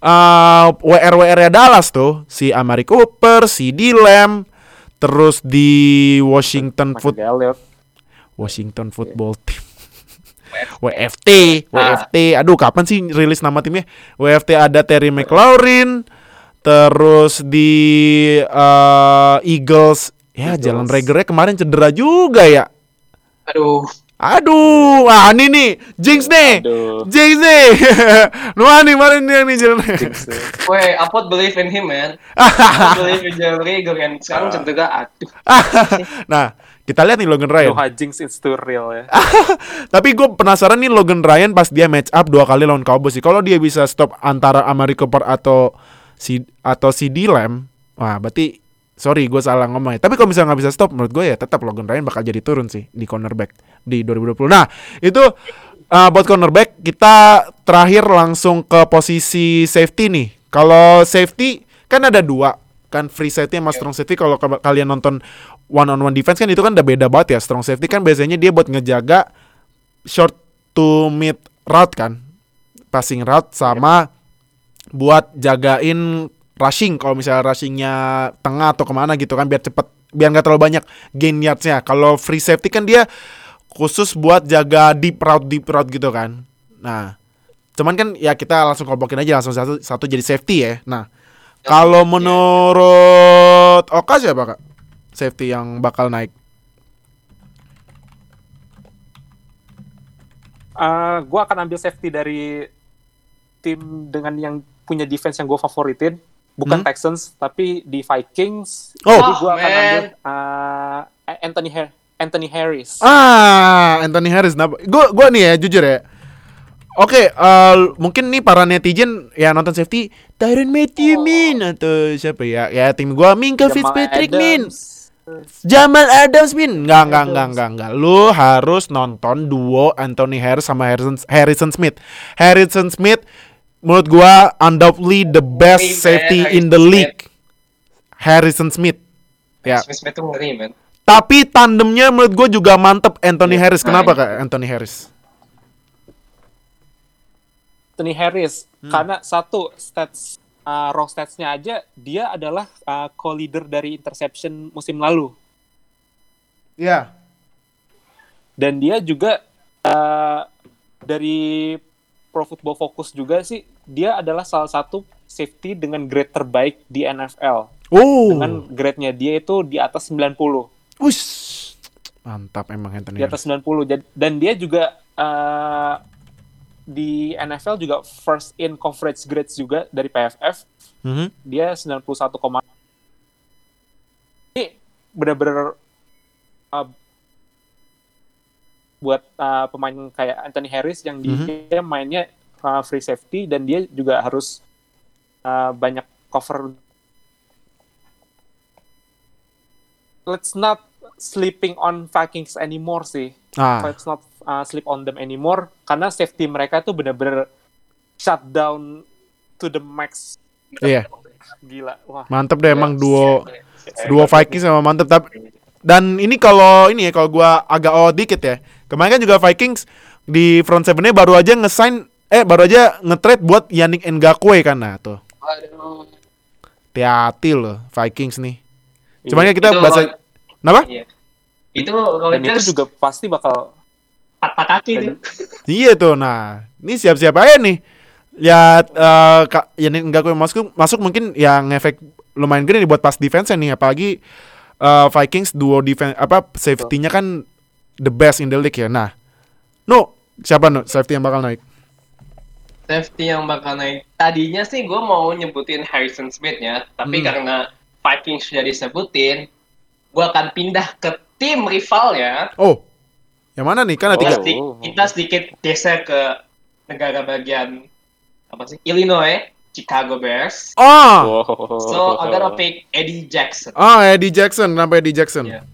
uh, WR WR Dallas tuh si Amari Cooper, si D Lamb, terus di Washington Foot. Washington Football Team. WFT, WFT. Aduh, kapan sih rilis nama timnya? WFT ada Terry McLaurin, terus di eh, Eagles, ya Eagles. Jalan Ragernya kemarin cedera juga ya. Aduh. Aduh, ah ini nih, Jinx nih. Aduh. Jinx nih. Nuh nih kemarin dia nih Jalan Weh, Apot believe in him man. Believe in Jalen Rager and sekarang cedera aduh. Nah, kita lihat nih Logan Ryan. No Hajings it's too real ya. Tapi gue penasaran nih Logan Ryan pas dia match up dua kali lawan Cowboys sih. Kalau dia bisa stop antara Amari Cooper atau si atau si D Lamb, wah berarti sorry gue salah ngomong ya. Tapi kalau misalnya nggak bisa stop, menurut gue ya tetap Logan Ryan bakal jadi turun sih di cornerback di 2020. Nah itu uh, buat cornerback kita terakhir langsung ke posisi safety nih. Kalau safety kan ada dua kan free safety sama strong safety. Kalau kalian nonton one on one defense kan itu kan udah beda banget ya. Strong safety kan biasanya dia buat ngejaga short to mid route kan. Passing route sama buat jagain rushing. Kalau misalnya rushingnya tengah atau ke mana gitu kan biar cepet biar nggak terlalu banyak gain yardsnya. Kalau free safety kan dia khusus buat jaga deep route deep route gitu kan nah cuman kan ya kita langsung kompokin aja langsung satu satu jadi safety ya nah kalau menurut Oka siapa kak safety yang bakal naik Uh, gue akan ambil safety dari tim dengan yang punya defense yang gue favoritin, bukan Hmm. Texans, tapi di Vikings. Oh. Jadi gue Oh, akan man. ambil uh, Anthony Har- Anthony Harris. Ah, Anthony Harris. Nah, gue gua nih ya jujur ya. Oke, eh, mungkin nih para netizen ya nonton safety Tyron Matthew Min atau siapa ya? Ya tim gua Minka Fitzpatrick Min. Adams. Jamal Adams Min. Enggak, enggak, enggak, enggak, enggak. Lu harus nonton duo Anthony Harris sama Harrison Harrison Smith. Harrison Smith menurut gua undoubtedly the best safety in the league. Harrison Smith. Ya. Smith Smith tuh ngeri, man. Tapi tandemnya menurut gue juga mantep Anthony Iya, Harris. Kenapa nice. kak Anthony Harris? Anthony Harris Hmm. karena satu stats uh, raw statsnya aja dia adalah uh, co-leader dari interception musim lalu Iya. dan dia juga uh, dari Pro Football Focus juga sih dia adalah salah satu safety dengan grade terbaik di NFL Oh. dengan grade-nya dia itu di atas 90 Wush. Mantap emang Anthony di atas 90 Jad- dan dia juga uh, di NFL juga first in coverage grades juga dari PFF Mhm. dia 91, ini benar-benar uh, buat uh, pemain kayak Anthony Harris yang Mhm. dia mainnya uh, free safety dan dia juga harus uh, banyak cover let's not sleeping on Vikings anymore sih Ah, let's not uh, sleep on them anymore karena safety mereka tuh bener-bener shut down to the max iya. gila wah Mantep deh emang duo Eh, duo Vikings sama mantep tapi dan ini kalau ini ya kalau gua agak out dikit ya. Kemarin kan juga Vikings di front seven-nya baru aja ngesign eh baru aja nge-trade buat Yannick Ngakwe kan nah tuh. Aduh. Hati-hati loh Vikings nih. Cuman kan kita Itu bahasa kalau- Kenapa? Iya. Itu kalau dan itu juga pasti bakal patah kaki tuh. Iya tuh. Nah, ini siap-siap aja nih. Ya eh Kak Yannick Ngakwe masuk masuk mungkin yang ngefek lumayan gede nih buat pas defense nih apalagi eh, Vikings duo defense apa safety-nya kan the best in the league ya. Nah, no siapa no safety yang bakal naik? Safety yang bakal naik. Tadinya sih gue mau nyebutin Harrison Smith ya, tapi Hmm. karena Vikings sudah disebutin, gue akan pindah ke tim rival ya. Oh, yang mana nih? Kan ada Kita, tiga. sedi- Oh. kita sedikit geser ke negara bagian apa sih? Illinois, Chicago Bears. Oh, So I'm gonna pick Eddie Jackson. oh Eddie Jackson, kenapa Eddie Jackson? Iya.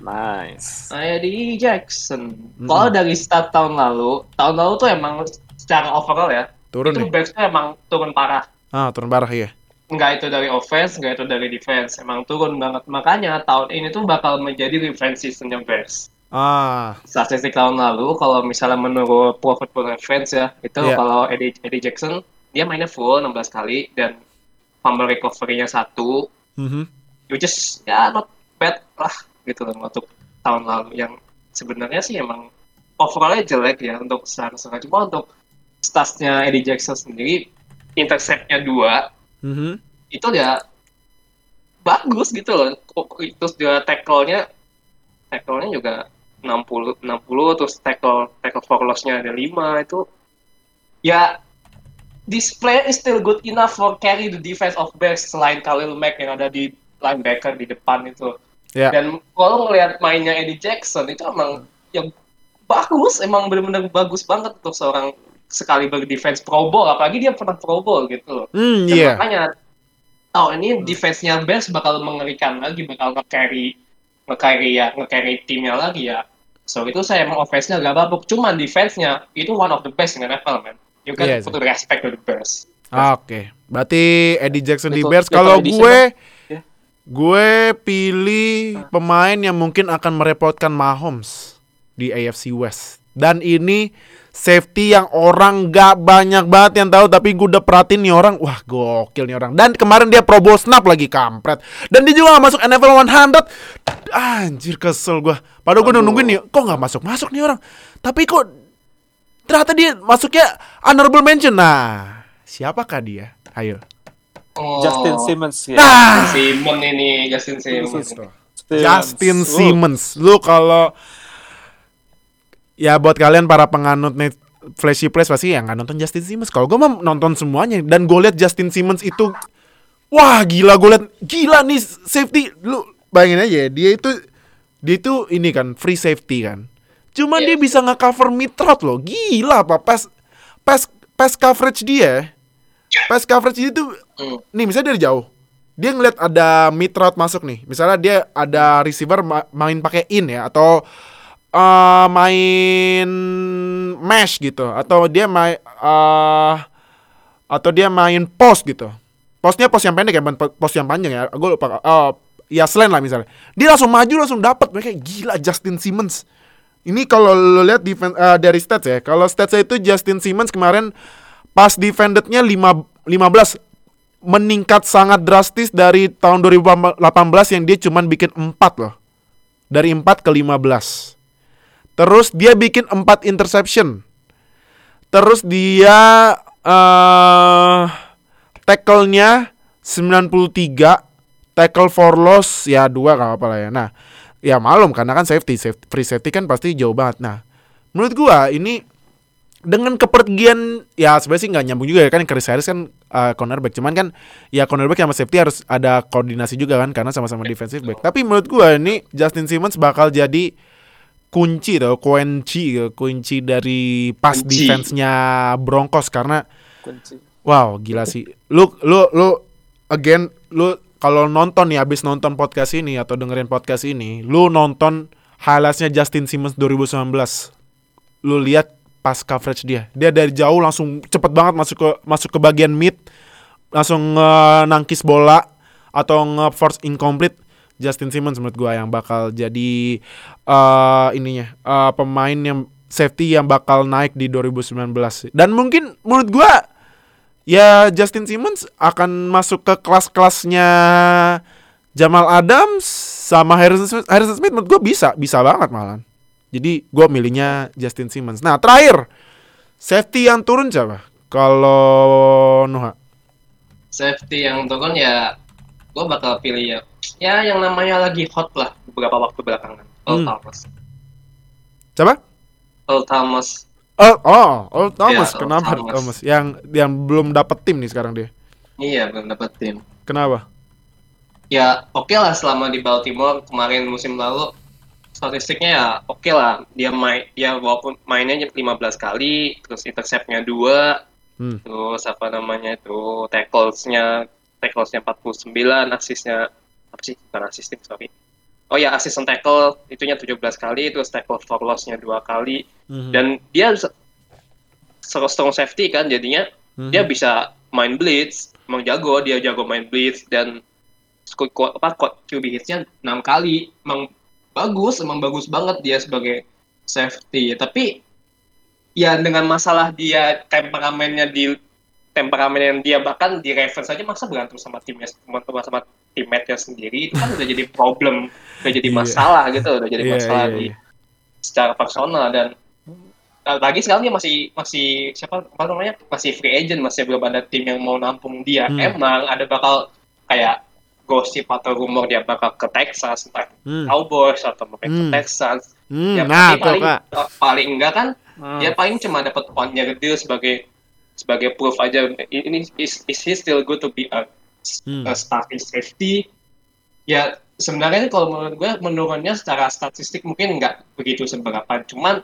nice Eddie Jackson. Kalau dari start tahun lalu, tahun lalu tuh emang secara overall ya, Turun itu nih. Bears tuh emang turun parah. Ah, turun parah ya. Nggak itu dari offense, nggak itu dari defense. Emang turun banget. Makanya tahun ini tuh bakal menjadi revenge seasonnya Bears. Ah, Statistik tahun lalu, kalau misalnya menurut Pro Football Reference ya, itu Iya. kalau Eddie, Eddie Jackson, dia mainnya full 16 kali, dan fumble recovery-nya satu, mhm. which is ya not bad lah, gitu loh, untuk tahun lalu. Yang sebenarnya sih emang overall-nya jelek ya, untuk secara Cuma untuk statsnya Eddie Jackson sendiri, intercept-nya dua, Mhm. itu ya bagus gitu loh. Kok- Terus juga tackle-nya tackle-nya juga 60 60 terus tackle tackle for loss-nya ada 5 itu ya this player is still good enough for carry the defense of Bears selain Khalil Mack yang ada di linebacker di depan itu. Ya. Dan kalau ngelihat mainnya Eddie Jackson itu emang yang bagus, emang benar-benar bagus banget untuk seorang sekali berdefense Pro Bowl, apalagi dia pernah Pro Bowl gitu loh. Hmm, Dan iya. makanya oh ini defense-nya Bears bakal mengerikan lagi, bakal nge-carry nge-carry ya, nge-carry timnya lagi ya. So itu saya emang offense-nya agak babuk, cuman defense-nya itu one of the best in NFL, man. You can Yes. put respect to the Bears. Oke, berarti Eddie Jackson di Little- Bears. Kalau gue, Ya. gue pilih pemain yang mungkin akan merepotkan Mahomes di AFC West. Dan ini safety yang orang gak banyak banget yang tahu, tapi gue udah perhatiin nih orang, wah gokil nih orang. Dan kemarin dia Pro Bowl snap lagi kampret. Dan dia juga gak masuk NFL 100. Anjir kesel gue. Padahal gue nungguin nih, kok gak masuk masuk nih orang. Tapi kok ternyata dia masuknya honorable mention. Nah, siapakah dia? Ayo. Oh, Justin Simmons ya. Nah, Simmons ini, Justin Simmons. Justin Simmons. Lu kalau ya buat kalian para penganut net flashy plays pasti yang nggak nonton Justin Simmons. Kalau gue mah nonton semuanya dan gue lihat Justin Simmons itu wah gila gue lihat gila nih safety lu bayangin aja dia itu dia itu ini kan free safety kan. Cuman dia Iya. bisa nge-cover mid route loh. Gila apa pass pass pass coverage dia. Pass coverage dia tuh Hmm. nih misalnya dari jauh dia ngeliat ada mid route masuk nih misalnya dia ada receiver ma- main pakai in ya atau eh, main mesh gitu. Atau dia main eh, atau dia main post gitu. Postnya post yang pendek ya bukan po- post yang panjang ya. Gue lupa eh, ya selain lah misalnya. Dia langsung maju langsung dapat mereka gila Justin Simmons. Ini kalau lo lihat defense eh, dari stats ya. Kalau statsnya itu Justin Simmons kemarin pas defendednya 5 15 meningkat sangat drastis dari tahun 2018 yang dia cuman bikin 4 loh. Dari 4 ke 15. Terus dia bikin 4 interception. Terus dia eh tackle-nya 93, tackle for loss ya 2 kalau apa lah ya. Nah, ya malum karena kan safety, safety free safety kan pasti jauh banget. Nah, menurut gua ini dengan kepergian ya sebenarnya sih nggak nyambung juga ya kan Chris Harris kan uh, cornerback cuman kan ya cornerback sama safety harus ada koordinasi juga kan karena sama-sama defensive back tapi menurut gua ini Justin Simmons bakal jadi kunci tuh kunci kunci dari pas Kunci. defense-nya Broncos karena kunci. wow gila sih lu lu lu again lu kalau nonton nih abis nonton podcast ini atau dengerin podcast ini lu nonton highlightsnya Justin Simmons 2019 lu lihat pas coverage dia. Dia dari jauh langsung cepet banget masuk ke masuk ke bagian mid, langsung nge- nangkis bola atau nge-force incomplete. Justin Simmons menurut gua yang bakal jadi eh ininya eh, pemain yang safety yang bakal naik di 2019. Dan mungkin menurut gua ya Justin Simmons akan masuk ke kelas-kelasnya Jamal Adams sama Harrison Smith. Harrison Smith menurut gua bisa, bisa banget malah. Jadi gue milihnya Justin Simmons. Nah terakhir safety yang turun siapa? Kalau Nuha. Safety yang turun ya, gue bakal pilih ya, ya yang namanya lagi hot lah beberapa waktu belakangan. Earl Hmm. Thomas. Siapa? Earl Thomas. Oh, oh, oh Thomas. Ya, Earl Kenapa Thomas. Thomas? Yang yang belum dapet tim nih sekarang dia. Iya, belum dapet tim. Kenapa? Ya, oke lah selama di Baltimore kemarin musim lalu statistiknya ya oke lah. Dia main dia walaupun mainnya 15 kali, terus interceptnya 2, Hmm. terus apa namanya itu tackles-nya tackles-nya 49, assist-nya apa sih? Bukan assist sorry. Oh ya, assist and tackle itunya 17 kali, terus tackle for loss-nya 2 kali. Mhm. Dan dia strong safety kan jadinya Mhm. dia bisa main blitz, emang jago, dia jago main blitz dan apa QB hitsnya 6 kali, emang bagus, emang bagus banget dia sebagai safety. Tapi ya dengan masalah dia temperamennya di temperamen yang dia bahkan di Ravens saja masa berantem sama timnya sama, sama teammate-nya sendiri itu kan udah jadi problem, udah jadi Iya. masalah gitu, udah jadi Iya, masalah iya, di iya. secara personal dan uh, lagi sekarang dia masih masih siapa apa namanya masih free agent masih belum ada tim yang mau nampung dia Hmm. emang ada bakal kayak gosip atau rumor dia bakal ke Texas entah Hmm. Cowboys atau mungkin ke Hmm. Texas Hmm, ya nah, paling Kak. uh, paling enggak kan Hmm. dia paling cuma dapat one-year deal sebagai sebagai proof aja ini is, is he still good to be a, Hmm. a starting safety ya sebenarnya kalau menurut gue menurunnya secara statistik mungkin nggak begitu seberapa cuman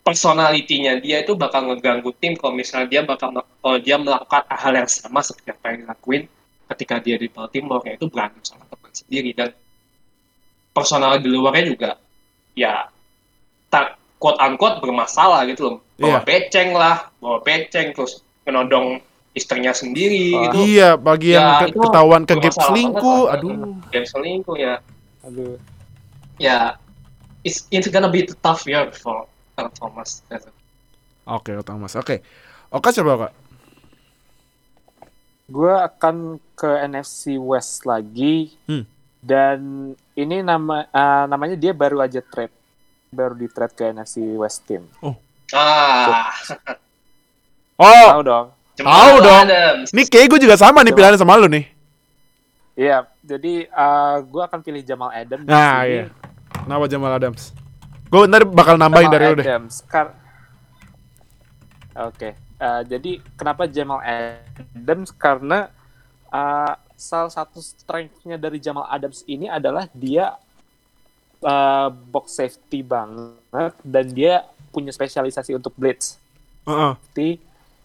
personalitinya dia itu bakal ngeganggu tim kalau misalnya dia bakal kalau dia melakukan hal yang sama seperti apa yang dilakuin ketika dia di Baltimore ya itu berantem sama teman sendiri dan personal di luarnya juga ya tak quote unquote bermasalah gitu loh bawa Iya. beceng lah bawa beceng terus menodong istrinya sendiri Wah. gitu Iya, bagi yang Ya, ke- itu ketahuan ke bermasalah selingkuh, banget, aduh. game selingkuh ya Aduh. ya it's it's gonna be tough year for Thomas Oke, Thomas. Oke. Oke, coba kak. Gue akan ke NFC West lagi. Hmm. Dan ini nama eh, namanya dia baru aja trade. Baru di trade ke NFC West team. ah Oh, Tahu dong. Tahu dong. Adams. ini kayak gue juga sama nih pilihannya sama lu nih. Iya, jadi eh, gue akan pilih Jamal Adams. Nah, iya. Kenapa Jamal Adams? Gue ntar bakal nambahin Jamal dari lu deh. Adams. Kar- Oke, eh, jadi kenapa Jamal Adams? Karena eh, salah satu strength-nya dari Jamal Adams ini adalah dia eh, box safety banget dan dia punya spesialisasi untuk blitz Heeh. safety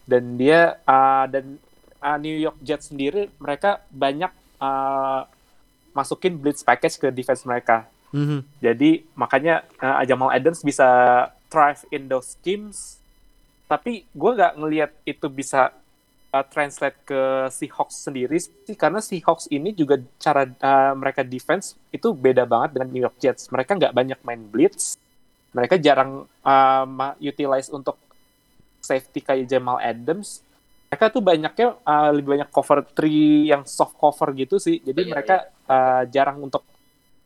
dan dia uh, dan uh, New York Jets sendiri mereka banyak uh, masukin blitz package ke defense mereka. Mhm. Jadi makanya uh, Jamal Adams bisa thrive in those schemes. Tapi gue nggak ngelihat itu bisa uh, translate ke Seahawks sendiri sih karena Seahawks ini juga cara uh, mereka defense itu beda banget dengan New York Jets. Mereka nggak banyak main blitz. Mereka jarang uh, utilize untuk safety kayak Jamal Adams. Mereka tuh banyaknya uh, lebih banyak cover three yang soft cover gitu sih. Jadi Iya, mereka uh, jarang untuk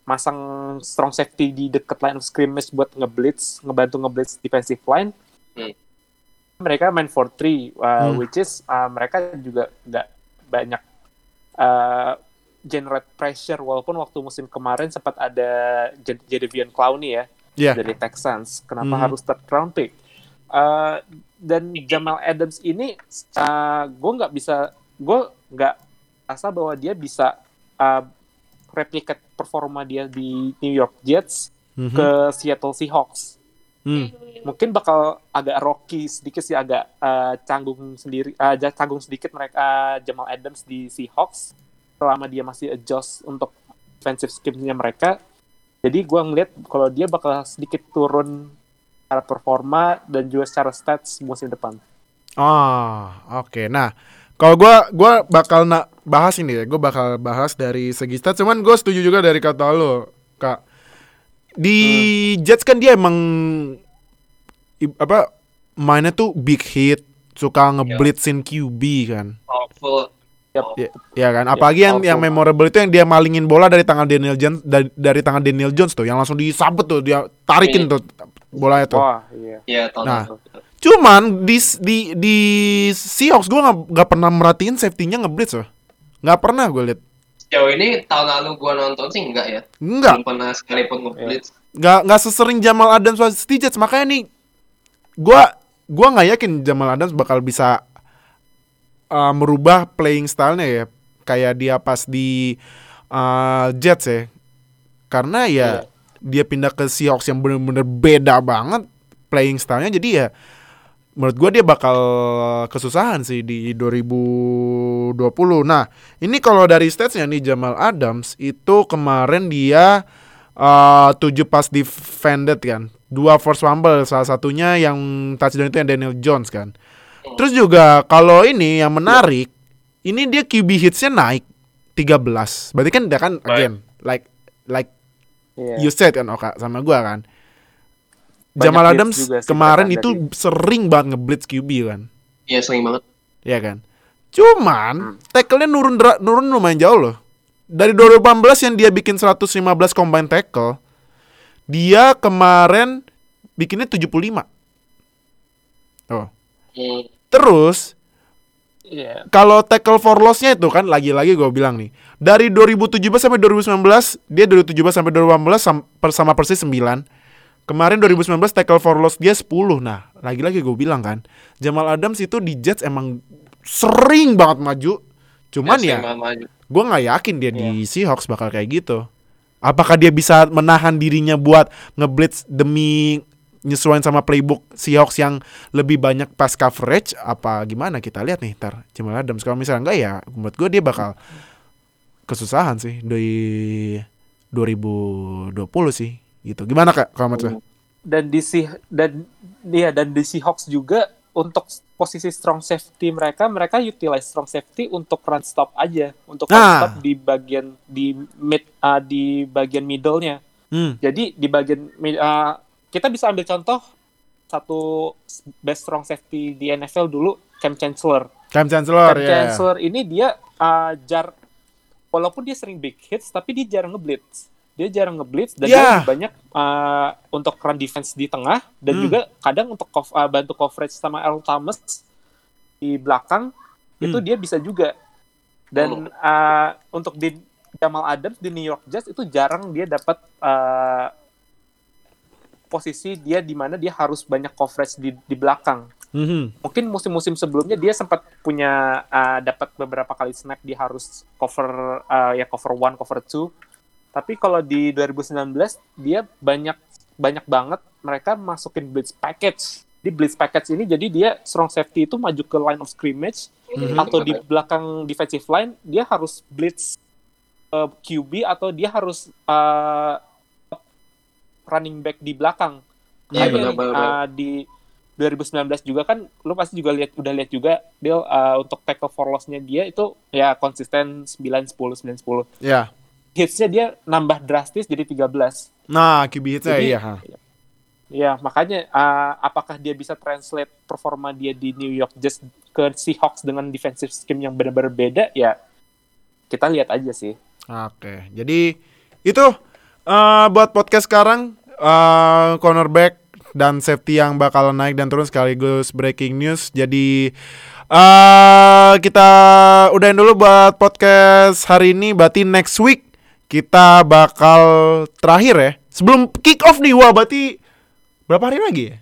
masang strong safety di dekat line of scrimmage buat ngeblitz, ngebantu ngeblitz defensive line. Hmm. Mereka main for three, uh, Hmm. which is uh, mereka juga nggak banyak uh, generate pressure walaupun waktu musim kemarin sempat ada Jad- Jadavion Clowney ya Iya. dari Texans. Kenapa Hmm. harus third round pick? Uh, dan Jamal Adams ini, uh, gue nggak bisa, gue nggak rasa bahwa dia bisa uh, replicate performa dia di New York Jets Mhm. ke Seattle Seahawks. Hmm. Mungkin bakal agak rocky sedikit sih, agak uh, canggung sendiri, uh, canggung sedikit mereka Jamal Adams di Seahawks selama dia masih adjust untuk defensive scheme-nya mereka. Jadi gua ngeliat kalau dia bakal sedikit turun secara performa dan juga secara stats musim depan. Ah, oke. Nah, kalau gua gua bakal nak bahas ini ya. Gua bakal bahas dari segi stats. Cuman gue setuju juga dari kata lo, Kak. Di Jets kan dia emang apa mainnya tuh big hit, suka ngeblitzin QB kan. Powerful. Yap. Ya, ya kan, apalagi yang yang powerful. memorable itu yang dia malingin bola dari tangan Daniel Jones dari, dari tangan Daniel Jones tuh, yang langsung disabet tuh, dia tarikin Iya. tuh bolanya tuh. Wah, iya. Iya, tahun Nah. lalu. Cuman di di di Seahawks gue nggak nggak pernah merhatiin safety-nya ngeblitz loh. Nggak pernah gue lihat. Sejauh ini tahun lalu gua nonton sih enggak ya. Nggak, Belum pernah sekalipun nge-blitz. nggak nggak sesering Jamal Adams pas di Jets. Makanya nih gue gua nggak yakin Jamal Adams bakal bisa uh, merubah playing style-nya ya kayak dia pas di uh, Jets ya. Karena ya Iya. Dia pindah ke Seahawks yang bener-bener beda banget playing style-nya jadi ya menurut gua dia bakal kesusahan sih di 2020. Nah, ini kalau dari statsnya nih Jamal Adams itu kemarin dia uh, 7 pass defended kan. Dua force fumble, salah satunya yang touchdown itu yang Daniel Jones kan. Terus juga kalau ini yang menarik, ini dia QB hitsnya naik 13. Berarti kan dia kan again like like Iya. you said kan Oka sama gua kan. Banyak Jamal Adams sih kemarin itu sering banget ngeblitz QB kan. Iya, sering banget. Ya kan. Cuman tackle-nya nurun nurun lumayan jauh loh. Dari 2018 yang dia bikin 115 combine tackle, dia kemarin bikinnya 75. Oh. Hmm. Terus Iya. kalau tackle for loss-nya itu kan lagi-lagi gue bilang nih. Dari 2017 sampai 2019 dia 2017 sampai 2018 sam- per- sama persis 9. Kemarin 2019 tackle for loss dia 10. Nah, lagi-lagi gue bilang kan, Jamal Adams itu di Jets emang sering banget maju. Cuman ya, maju. gue nggak yakin dia di Seahawks bakal kayak gitu. Apakah dia bisa menahan dirinya buat ngeblitz demi nyesuaiin sama playbook Seahawks yang lebih banyak pass coverage apa gimana kita lihat nih ntar Jamal Adams kalau misalnya enggak ya menurut gue dia bakal kesusahan sih di 2020 sih gitu. Gimana Kak kalau menurut dan di si dan dia dan di Seahawks juga untuk posisi strong safety mereka mereka utilize strong safety untuk run stop aja untuk run Ah. stop di bagian di mid ah, di bagian middle-nya Hmm. jadi di bagian ah, kita bisa ambil contoh satu best strong safety di NFL dulu Cam Chancellor Cam Chancellor Cam ya. Chancellor ini dia uh, jar walaupun dia sering big hits tapi dia jarang ngeblitz dia jarang ngeblitz dan dia Yeah. lebih banyak uh, untuk run defense di tengah dan Hmm. juga kadang untuk cov- uh, bantu coverage sama Earl Thomas di belakang itu Hmm. dia bisa juga dan uh, untuk di Jamal Adams di New York Jets itu jarang dia dapat uh, posisi dia di mana dia harus banyak coverage di di belakang Mhm. mungkin musim-musim sebelumnya dia sempat punya uh, dapat beberapa kali snap dia harus cover uh, ya cover one cover two tapi kalau di 2019 dia banyak banyak banget mereka masukin blitz package di blitz package ini jadi dia strong safety itu maju ke line of scrimmage Mhm. atau di belakang defensive line dia harus blitz uh, QB atau dia harus uh, running back di belakang Iya, Kayak benar, benar, uh, di 2019 juga kan lu pasti juga lihat udah lihat juga dia uh, untuk tackle for loss-nya dia itu ya konsisten 9 10 9 10. Ya. Hits-nya dia nambah drastis jadi 13. Nah, QB hitsnya iya. ha. Ya, makanya uh, apakah dia bisa translate performa dia di New York Jets ke Seahawks dengan defensive scheme yang benar-benar beda ya kita lihat aja sih. Oke, jadi itu eh, buat podcast sekarang eh, cornerback dan safety yang bakal naik dan turun sekaligus breaking news. Jadi eh kita udahin dulu buat podcast hari ini. Berarti next week kita bakal terakhir ya. Sebelum kick off nih, wah berarti berapa hari lagi ya?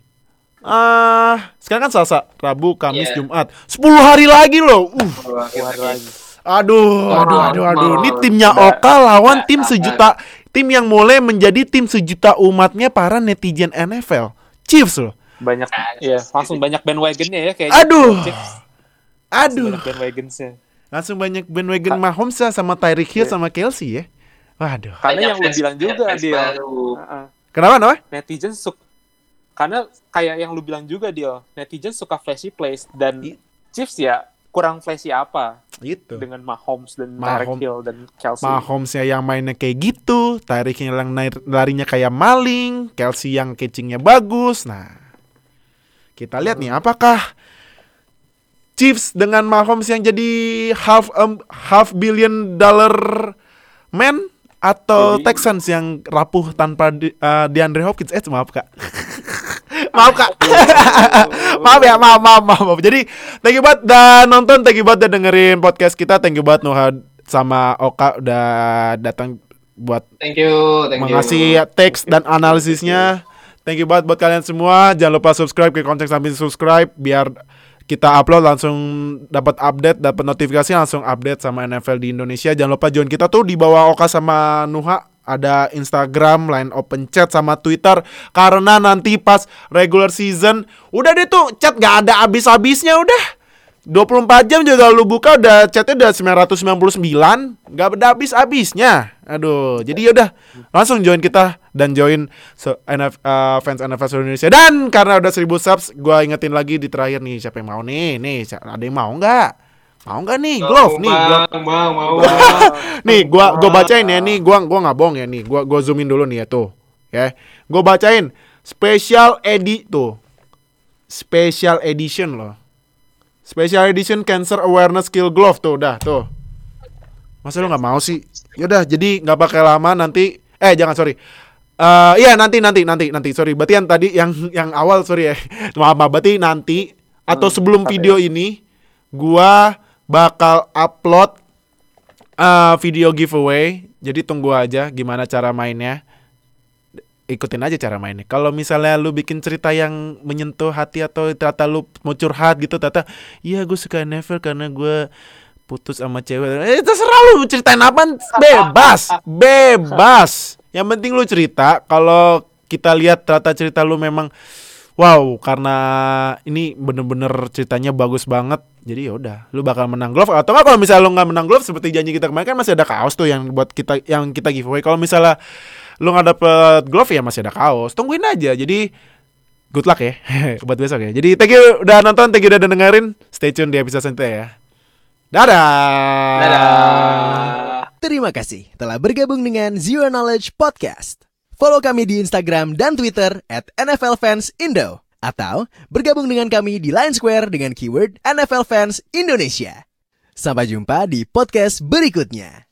Ah, sekarang kan Selasa, Rabu, Kamis, Iya. Jumat. 10 hari lagi loh. Uh. Keluar lagi. Aduh, aduh, aduh, aduh. Ini timnya. Oka lawan tim sejuta, tim yang mulai menjadi tim sejuta umatnya para netizen NFL. Chiefs loh. Banyak ya, langsung banyak bandwagonnya ya kayaknya. Aduh. Chiefs. Langsung Aduh. Banyak bandwagonsnya. Langsung banyak bandwagon Mahomes ya sama Tyreek Hill sama Kelsey ya. Waduh. Karena Banyak yang lu bilang juga fans dia. Kenapa, kenapa? netizen suka karena kayak yang lu bilang juga dia netizen suka flashy plays dan I- Chiefs ya kurang flashy apa Gitu. dengan Mahomes dan Mahomes- Tyreek Hill dan Kelsey Mahomesnya yang mainnya kayak gitu, Tyreek Hill yang larinya kayak maling, Kelsey yang catchingnya bagus. Nah, kita lihat nih apakah Chiefs dengan Mahomes yang jadi half um, half billion dollar man atau Jadi- Texans yang rapuh tanpa di, uh, DeAndre Hopkins? Eh maaf kak, maaf kak, maaf ya maaf maaf maaf. maaf. Jadi thank you banget dan nonton, thank you banget udah dengerin podcast kita, thank you banget Nuha sama Oka udah datang buat Thank you, thank you. mengasih teks dan analisisnya. Thank you banget buat kalian semua. Jangan lupa subscribe ke konten sambil subscribe biar kita upload langsung dapat update, dapat notifikasi langsung update sama NFL di Indonesia. Jangan lupa join kita tuh di bawah Oka sama Nuha ada Instagram, line open chat sama Twitter. Karena nanti pas regular season udah deh tuh chat gak ada habis-habisnya udah. 24 jam juga lu buka udah chatnya udah 999 Gak ada habis-habisnya. Aduh Jadi yaudah Langsung join kita Dan join se- NF, uh, fans NFL seluruh Indonesia. Dan karena udah 1000 subs Gua ingetin lagi di terakhir nih Siapa yang mau nih? Nih ada yang mau nggak Mau nggak nih? Glove nih. glove. Bang, bang, mau. Nih gua gua bacain ya nih. Gua gua nggak bohong ya nih. Gua gua zoomin dulu nih ya tuh. Ya. Gua bacain. Special edi tuh. Special edition loh. Special edition cancer awareness skill glove tuh. Udah tuh. Masa lu nggak mau sih? Yaudah jadi nggak pakai lama nanti eh jangan sorry. Eh iya nanti nanti nanti nanti. Sorry berarti yang tadi yang yang awal sorry ya. Maaf maaf. Berarti nanti atau Hmm, sebelum video ini gua bakal upload eh video giveaway. Jadi tunggu aja gimana cara mainnya. Ikutin aja cara mainnya. Kalau misalnya lu bikin cerita yang menyentuh hati atau ternyata lu mau curhat gitu, ternyata iya gue suka NFL karena gue putus sama cewek. Eh terserah lu ceritain apa bebas, bebas. Yang penting lu cerita. Kalau kita lihat ternyata cerita lu memang wow karena ini bener-bener ceritanya bagus banget. Jadi ya udah lu bakal menang glove atau nggak? Kalau misalnya lu nggak menang glove seperti janji kita kemarin kan masih ada kaos tuh yang buat kita yang kita giveaway. Kalau misalnya lu nggak dapet glove ya masih ada kaos. Tungguin aja. Jadi good luck ya. Buat besok ya. Jadi thank you udah nonton thank you udah dengerin. Stay tune di episode selanjutnya ya. Dadah! Dadah. Terima kasih telah bergabung dengan Zero Knowledge Podcast. Follow kami di Instagram dan Twitter at NFL Fans Indo. Atau bergabung dengan kami di Line Square dengan keyword NFL Fans Indonesia. Sampai jumpa di podcast berikutnya.